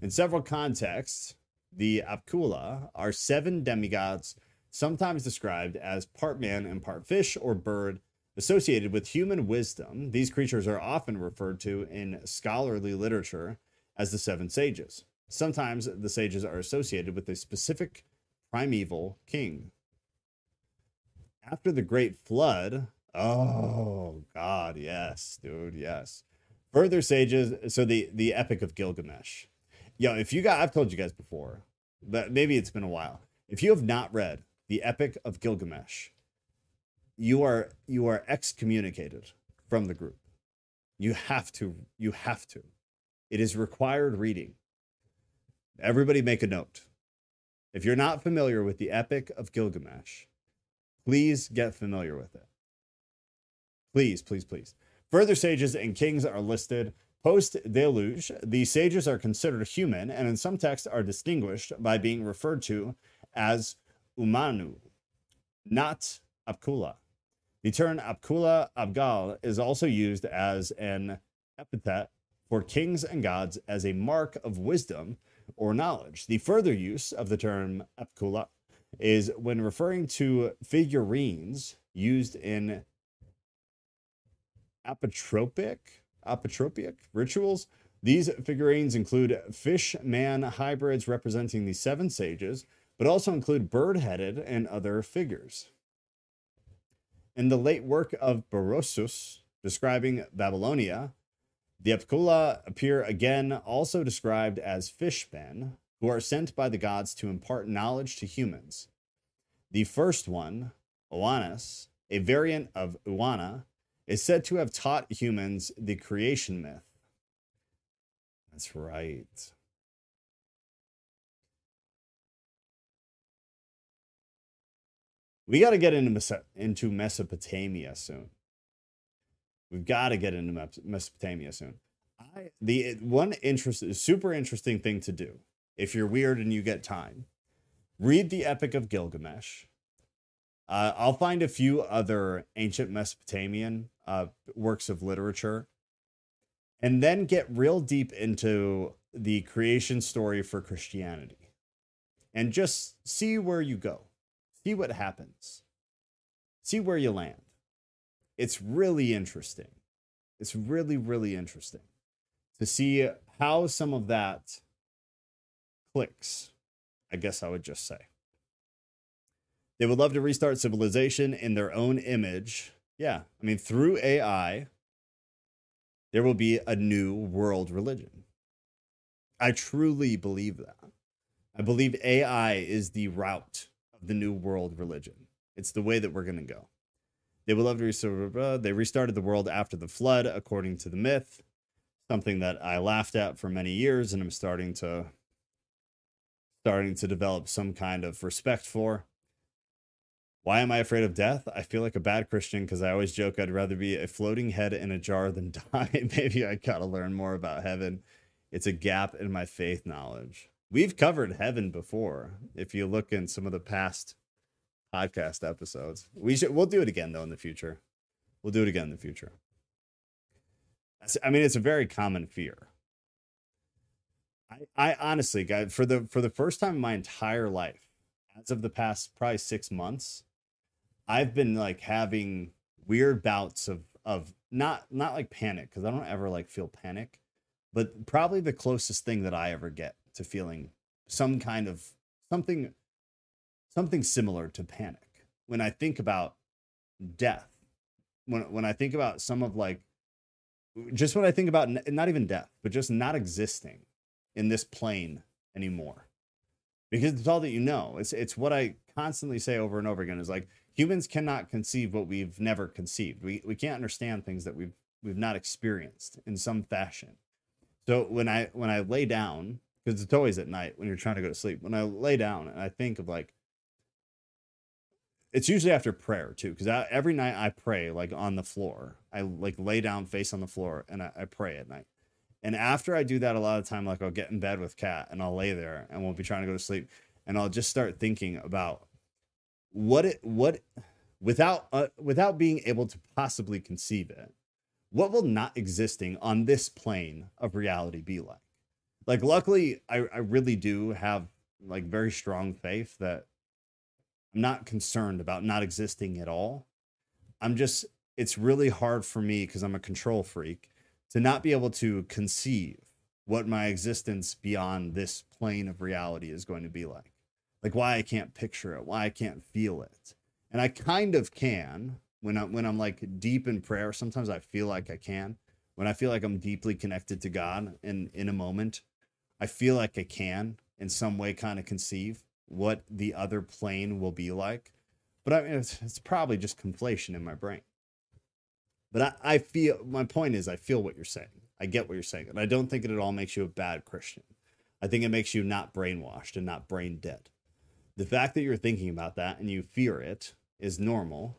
In several contexts, the Apkallu are seven demigods, sometimes described as part man and part fish or bird, associated with human wisdom. These creatures are often referred to in scholarly literature as the seven sages. Sometimes the sages are associated with a specific primeval king. After the great flood, oh god, yes, dude, yes. Further sages, so the the epic of Gilgamesh. Yo, if you got I've told you guys before, but maybe it's been a while. If you have not read the epic of Gilgamesh, you are you are excommunicated from the group. You have to you have to. It is required reading. Everybody make a note. If you're not familiar with the Epic of Gilgamesh, please get familiar with it. Please, please, please. Further sages and kings are listed. Post deluge, the sages are considered human and in some texts are distinguished by being referred to as Umanu, not Apkallu. The term Apkallu Abgal is also used as an epithet for kings and gods as a mark of wisdom or knowledge. The further use of the term apkallu is when referring to figurines used in apotropaic apotropaic rituals. These figurines include fish man hybrids representing the seven sages, but also include bird headed and other figures. In the late work of Berosus describing Babylonia, the Apkallu appear again, also described as fishmen, who are sent by the gods to impart knowledge to humans. The first one, Oannes, a variant of Uana, is said to have taught humans the creation myth. That's right. We got to get into, Mes- into Mesopotamia soon. We've got to get into Mesopotamia soon. I, the one interest, super interesting thing to do if you're weird and you get time, read the Epic of Gilgamesh. Uh, I'll find a few other ancient Mesopotamian uh, works of literature, and then get real deep into the creation story for Christianity, and just see where you go, see what happens, see where you land. It's really interesting. It's really, really interesting to see how some of that clicks, I guess I would just say. They would love to restart civilization in their own image. Yeah, I mean, through AI, there will be a new world religion. I truly believe that. I believe AI is the route of the new world religion. It's the way that we're going to go. They would love to restart. They restarted the world after the flood, according to the myth. Something that I laughed at for many years, and I'm starting to starting to develop some kind of respect for. Why am I afraid of death? I feel like a bad Christian because I always joke I'd rather be a floating head in a jar than die. Maybe I gotta learn more about heaven. It's a gap in my faith knowledge. We've covered heaven before. If you look in some of the past podcast episodes, we should we'll do it again though in the future. We'll do it again in the future. I mean, it's a very common fear. I, I honestly, guys, for the for the first time in my entire life, as of the past probably six months, I've been like having weird bouts of of not not like panic because I don't ever like feel panic, but probably the closest thing that I ever get to feeling some kind of something something similar to panic when I think about death. When when I think about some of like just when I think about not even death, but just not existing in this plane anymore. Because it's all that you know. It's it's what I constantly say over and over again is like humans cannot conceive what we've never conceived. We we can't understand things that we've we've not experienced in some fashion. So when I when I lay down, because it's always at night when you're trying to go to sleep, when I lay down and I think of like it's usually after prayer too, because every night I pray like on the floor. I like lay down face on the floor and I, I pray at night. And after I do that, a lot of time, like I'll get in bed with Kat and I'll lay there and we'll be trying to go to sleep, and I'll just start thinking about what it what without uh, without being able to possibly conceive it, what will not existing on this plane of reality be like? Like, luckily, I, I really do have like very strong faith that I'm not concerned about not existing at all. I'm just it's really hard for me because I'm a control freak to not be able to conceive what my existence beyond this plane of reality is going to be like. Like why I can't picture it, why I can't feel it. And I kind of can when I when I'm like deep in prayer. Sometimes I feel like I can. When I feel like I'm deeply connected to God in in a moment, I feel like I can in some way kind of conceive what the other plane will be like. But I mean, it's, it's probably just conflation in my brain. But I, I feel my point is I feel what you're saying. I get what you're saying. And I don't think it at all makes you a bad Christian. I think it makes you not brainwashed and not brain dead. The fact that you're thinking about that and you fear it is normal.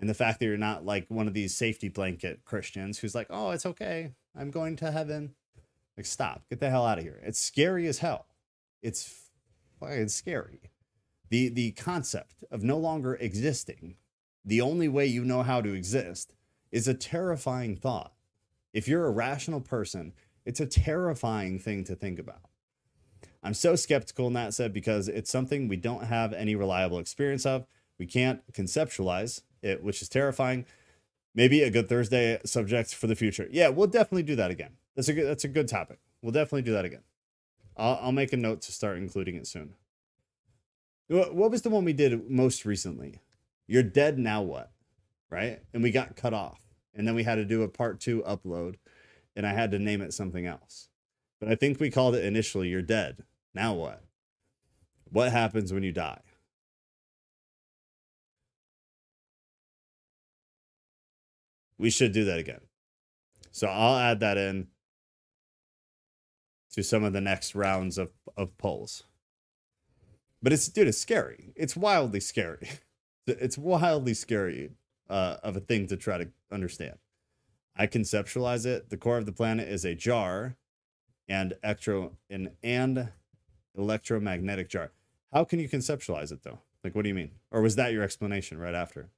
And the fact that you're not like one of these safety blanket Christians who's like, oh, it's okay. I'm going to heaven. Like, stop. Get the hell out of here. It's scary as hell. It's fucking scary. The, the concept of no longer existing, the only way you know how to exist is a terrifying thought. If you're a rational person It's a terrifying thing to think about. I'm so skeptical in that said because it's something we don't have any reliable experience of. We can't conceptualize it, which is terrifying. Maybe a good Thursday subject for the future. Yeah, we'll definitely do that again. That's a good that's a good topic. We'll definitely do that again. I'll, I'll make a note to start including it soon. What what was the one we did most recently? You're dead now what? Right? And we got cut off. And then we had to do a part 2 upload and I had to name it something else. But I think we called it initially you're dead. Now what? What happens when you die? We should do that again. So I'll add that in to some of the next rounds of, of polls. But it's dude, it's scary. It's wildly scary. It's wildly scary uh, of a thing to try to understand. I conceptualize it. The core of the planet is a jar and electro and, and electromagnetic jar. How can you conceptualize it though? Like what do you mean? Or was that your explanation right after?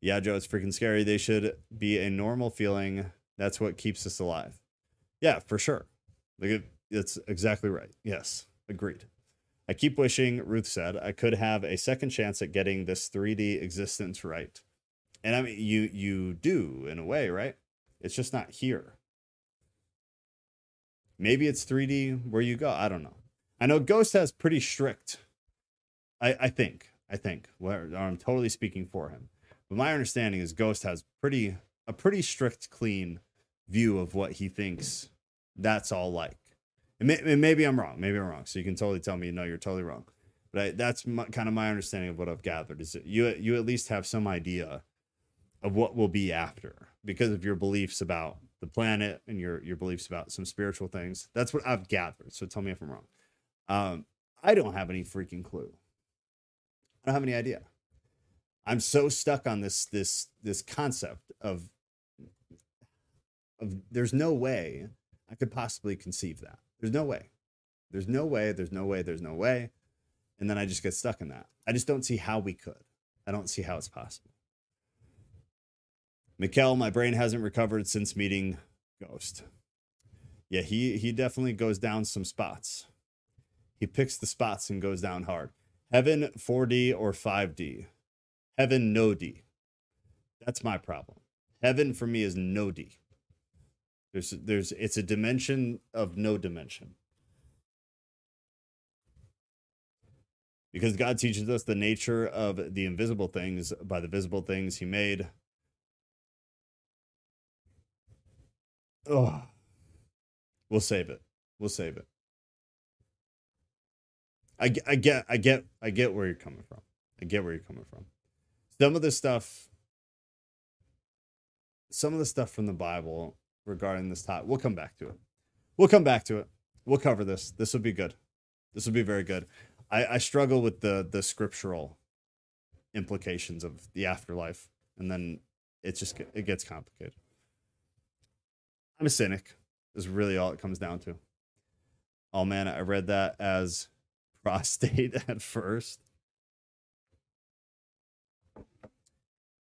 Yeah, Joe, it's freaking scary. They should be a normal feeling. That's what keeps us alive. Yeah, for sure. Like it, it's exactly right. Yes, agreed. I keep wishing, Ruth said, I could have a second chance at getting this 3D existence right. And I mean you you do in a way, right? It's just not here. Maybe it's 3D where you go. I don't know. I know Ghost has pretty strict. I, I think. I think. Where I'm totally speaking for him. But my understanding is Ghost has pretty a pretty strict, clean view of what he thinks that's all like. And, may, and maybe I'm wrong. Maybe I'm wrong. So you can totally tell me, no, you're totally wrong. But I, that's my, kind of my understanding of what I've gathered. Is that you you at least have some idea of what will be after because of your beliefs about the planet and your your beliefs about some spiritual things. That's what I've gathered. So tell me if I'm wrong. Um, I don't have any freaking clue. I don't have any idea. I'm so stuck on this this this concept of of there's no way I could possibly conceive that. There's no way. There's no way, there's no way, there's no way. And then I just get stuck in that. I just don't see how we could. I don't see how it's possible. Mikkel, my brain hasn't recovered since meeting Ghost. Yeah, he he definitely goes down some spots. He picks the spots and goes down hard. Heaven 4D or 5D? Heaven no D. That's my problem. Heaven for me is no D. There's there's it's a dimension of no dimension. Because God teaches us the nature of the invisible things by the visible things he made. Oh, we'll save it. We'll save it. I, I get, I get, I get where you're coming from. I get where you're coming from. Some of the stuff, some of the stuff from the Bible regarding this topic, we'll come back to it. We'll come back to it. We'll cover this. This will be good. This will be very good. I, I struggle with the the scriptural implications of the afterlife, and then it just it gets complicated. I'm a cynic. Is really all it comes down to. Oh man, I read that as prostate at first.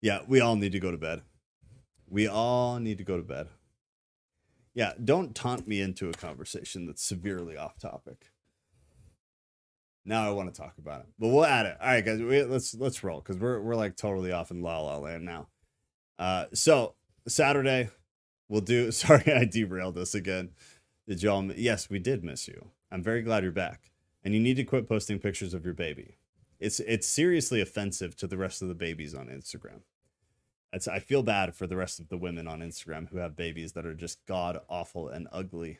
Yeah, we all need to go to bed. We all need to go to bed. Yeah, don't taunt me into a conversation that's severely off topic. Now I want to talk about it, but we'll add it. All right, guys, we, let's let's roll because we're we're like totally off in la la land now. Uh, so Saturday, we'll do. Sorry, I derailed us again. Did y'all? Yes, we did miss you. I'm very glad you're back, and you need to quit posting pictures of your baby. It's it's seriously offensive to the rest of the babies on Instagram. It's, I feel bad for the rest of the women on Instagram who have babies that are just god awful and ugly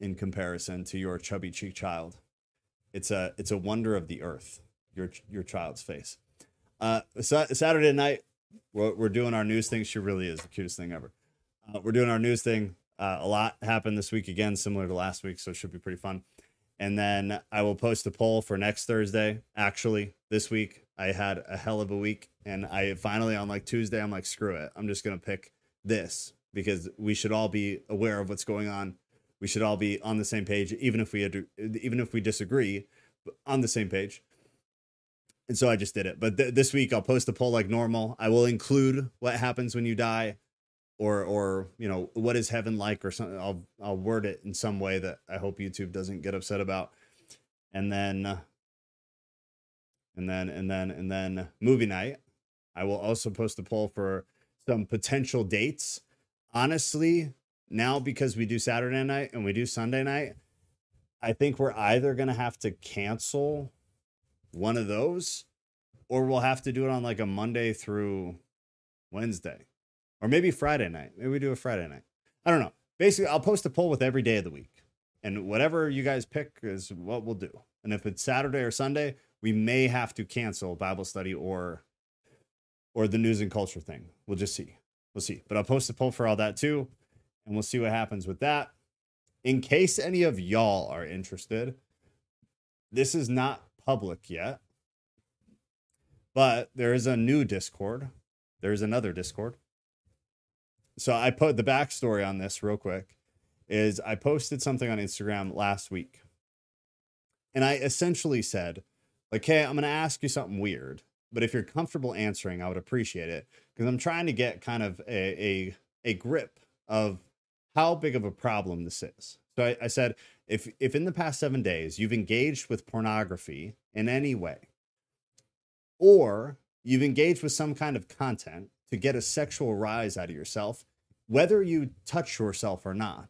in comparison to your chubby cheek child. It's a it's a wonder of the earth. Your your child's face. Uh, Saturday night, we're, we're doing our news thing. She really is the cutest thing ever. Uh, we're doing our news thing. Uh, a lot happened this week again, similar to last week, so it should be pretty fun. And then I will post a poll for next Thursday. Actually, this week I had a hell of a week, and I finally on like Tuesday, I'm like, screw it, I'm just gonna pick this because we should all be aware of what's going on. We should all be on the same page, even if we had, even if we disagree, on the same page. And so I just did it. But th- this week I'll post a poll like normal. I will include what happens when you die or or you know what is heaven like or something i'll i'll word it in some way that i hope youtube doesn't get upset about. And then uh, and then and then and then movie night. I will also post a poll for some potential dates. Honestly now because we do saturday night and we do sunday night i think we're either going to have to cancel one of those or we'll have to do it on like a monday through wednesday or maybe Friday night. Maybe we do a Friday night. I don't know. Basically, I'll post a poll with every day of the week, and whatever you guys pick is what we'll do. And if it's Saturday or Sunday, we may have to cancel Bible study or or the news and culture thing. We'll just see. We'll see. But I'll post a poll for all that too, and we'll see what happens with that. In case any of y'all are interested, this is not public yet, but there is a new Discord. There's another Discord so I put the backstory on this real quick is I posted something on Instagram last week. And I essentially said, like, hey, I'm going to ask you something weird, but if you're comfortable answering, I would appreciate it because I'm trying to get kind of a, a, a grip of how big of a problem this is. So I, I said, if, if in the past seven days you've engaged with pornography in any way, or you've engaged with some kind of content to get a sexual rise out of yourself, whether you touch yourself or not,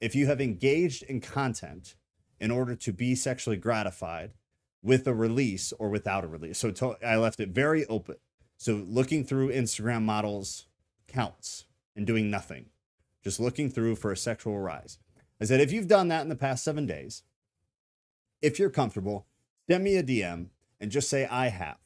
if you have engaged in content in order to be sexually gratified with a release or without a release. So to, I left it very open. So looking through Instagram models counts and doing nothing, just looking through for a sexual rise. I said, if you've done that in the past seven days, if you're comfortable, send me a DM and just say, I have.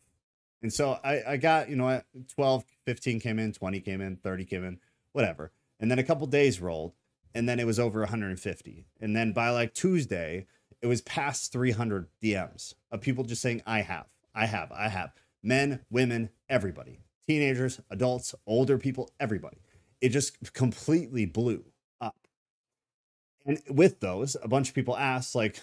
And so I, I got, you know, 12, 15 came in, 20 came in, 30 came in whatever. And then a couple days rolled, and then it was over 150. And then by like Tuesday, it was past 300 DMs of people just saying, I have, I have, I have. Men, women, everybody, teenagers, adults, older people, everybody. It just completely blew up. And with those, a bunch of people asked, like,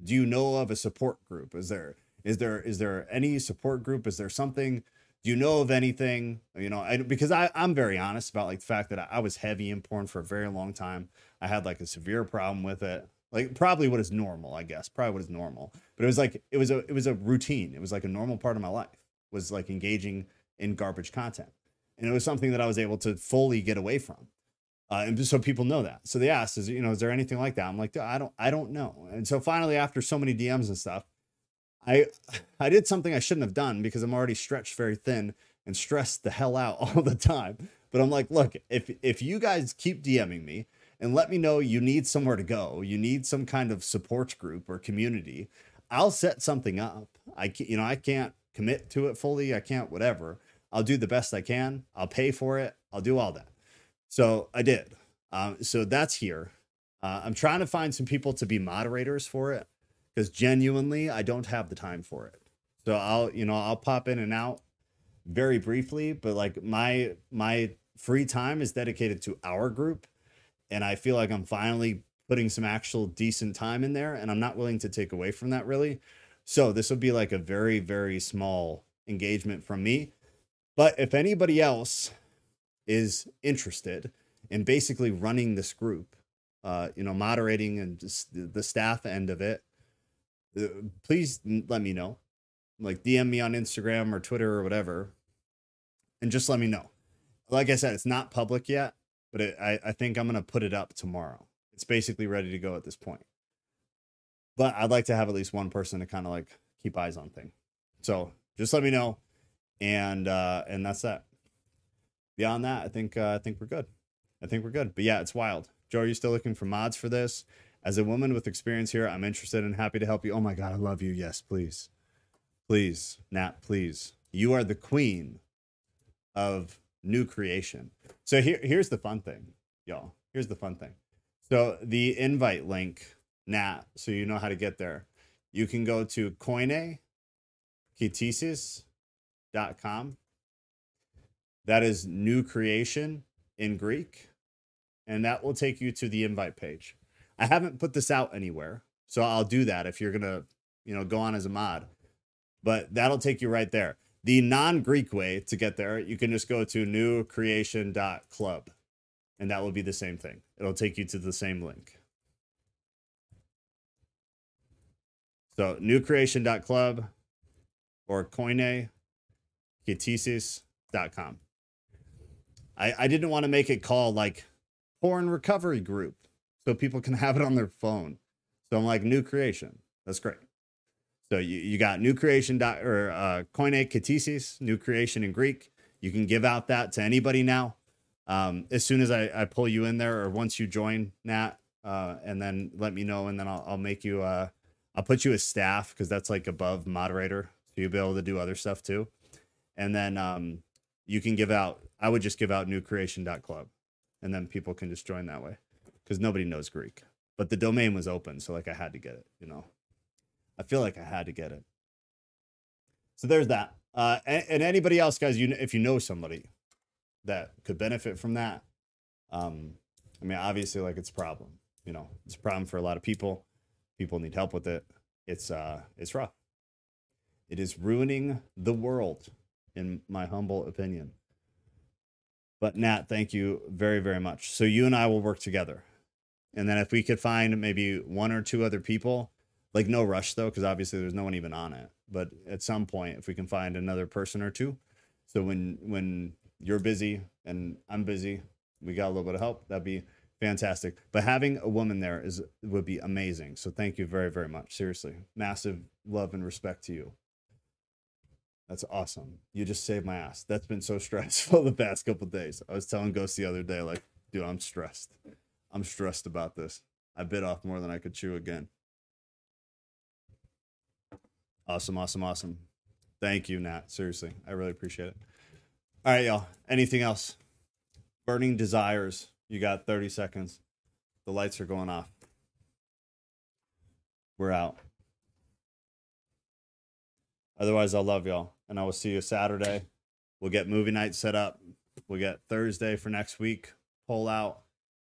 do you know of a support group? Is there is there is there any support group? Is there something? Do you know of anything? You know I, because I, i'm very honest about like the fact that I, I, was heavy in porn for a very long time. I had like a severe problem with it. Like probably what is normal i guess probably what is normal. But it was like it was a it was a routine. It was like a normal part of my life was like engaging in garbage content. And it was something that i was able to fully get away from. Uh, and so people know that. So they asked is you know is there anything like that? I'm like i don't i don't know. And so finally after so many dms and stuff I I did something I shouldn't have done because I'm already stretched very thin and stressed the hell out all the time. But I'm like, look, if if you guys keep DMing me and let me know you need somewhere to go, you need some kind of support group or community, I'll set something up. I can, you know, I can't commit to it fully. I can't whatever. I'll do the best I can. I'll pay for it. I'll do all that. So I did. Um, so that's here. Uh, I'm trying to find some people to be moderators for it because genuinely I don't have the time for it. So I'll, you know, I'll pop in and out very briefly, but like my my free time is dedicated to our group and I feel like I'm finally putting some actual decent time in there and I'm not willing to take away from that really. So this would be like a very very small engagement from me. But if anybody else is interested in basically running this group, uh, you know, moderating and just the staff end of it, please let me know. Like DM me on Instagram or Twitter or whatever, and just let me know. Like I said, it's not public yet, but it, I, I think I'm gonna put it up tomorrow. It's basically ready to go at this point. But I'd like to have at least one person to kind of like keep eyes on thing. So just let me know, and uh, and that's that. Beyond that, I think uh, I think we're good. I think we're good. But yeah, it's wild. Joe, are you still looking for mods for this? As a woman with experience here, I'm interested and happy to help you. Oh my God, I love you. Yes, please. Please, Nat, please. You are the queen of new creation. So here, here's the fun thing, y'all. Here's the fun thing. So the invite link, Nat, so you know how to get there. You can go to koine That is new creation in Greek. And that will take you to the invite page. I haven't put this out anywhere, so I'll do that if you're gonna, you know, go on as a mod. But that'll take you right there. The non-Greek way to get there, you can just go to newcreation.club. and that will be the same thing. It'll take you to the same link. So newcreation.club or koinekitesis.com. I, I didn't want to make it call like porn recovery group so people can have it on their phone. So I'm like, new creation. That's great. So you, you got new creation dot or uh, koine katisis, new creation in Greek. You can give out that to anybody now. Um, as soon as I, I pull you in there or once you join Nat, uh, and then let me know, and then I'll, I'll make you, uh, I'll put you as staff because that's like above moderator. So you'll be able to do other stuff too. And then um, you can give out, I would just give out newcreation.club and then people can just join that way because nobody knows Greek. But the domain was open. So like I had to get it, you know. I feel like I had to get it. So there's that. Uh, and, and anybody else, guys, you if you know somebody that could benefit from that, um, I mean, obviously, like it's a problem. You know, it's a problem for a lot of people. People need help with it. It's uh, it's rough. It is ruining the world, in my humble opinion. But Nat, thank you very, very much. So you and I will work together. And then if we could find maybe one or two other people like no rush though, because obviously there's no one even on it. But at some point, if we can find another person or two, so when when you're busy and I'm busy, we got a little bit of help. That'd be fantastic. But having a woman there is would be amazing. So thank you very very much. Seriously, massive love and respect to you. That's awesome. You just saved my ass. That's been so stressful the past couple days. I was telling Ghost the other day, like, dude, I'm stressed. I'm stressed about this. I bit off more than I could chew again. Awesome, awesome, awesome. Thank you, Nat. Seriously, I really appreciate it. All right, y'all. Anything else? Burning desires. You got 30 seconds. The lights are going off. We're out. Otherwise, I'll love y'all. And I will see you Saturday. We'll get movie night set up. We'll get Thursday for next week. Pull out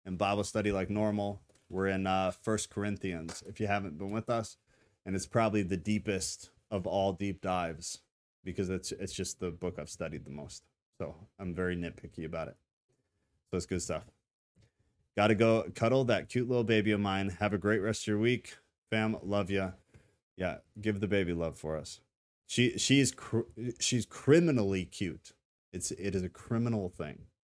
and Bible study like normal. We're in uh First Corinthians. If you haven't been with us, and it's probably the deepest of all deep dives because it's it's just the book I've studied the most. So I'm very nitpicky about it. So it's good stuff. Got to go cuddle that cute little baby of mine. Have a great rest of your week, fam. Love ya. Yeah, give the baby love for us. She she's cr- she's criminally cute. It's it is a criminal thing.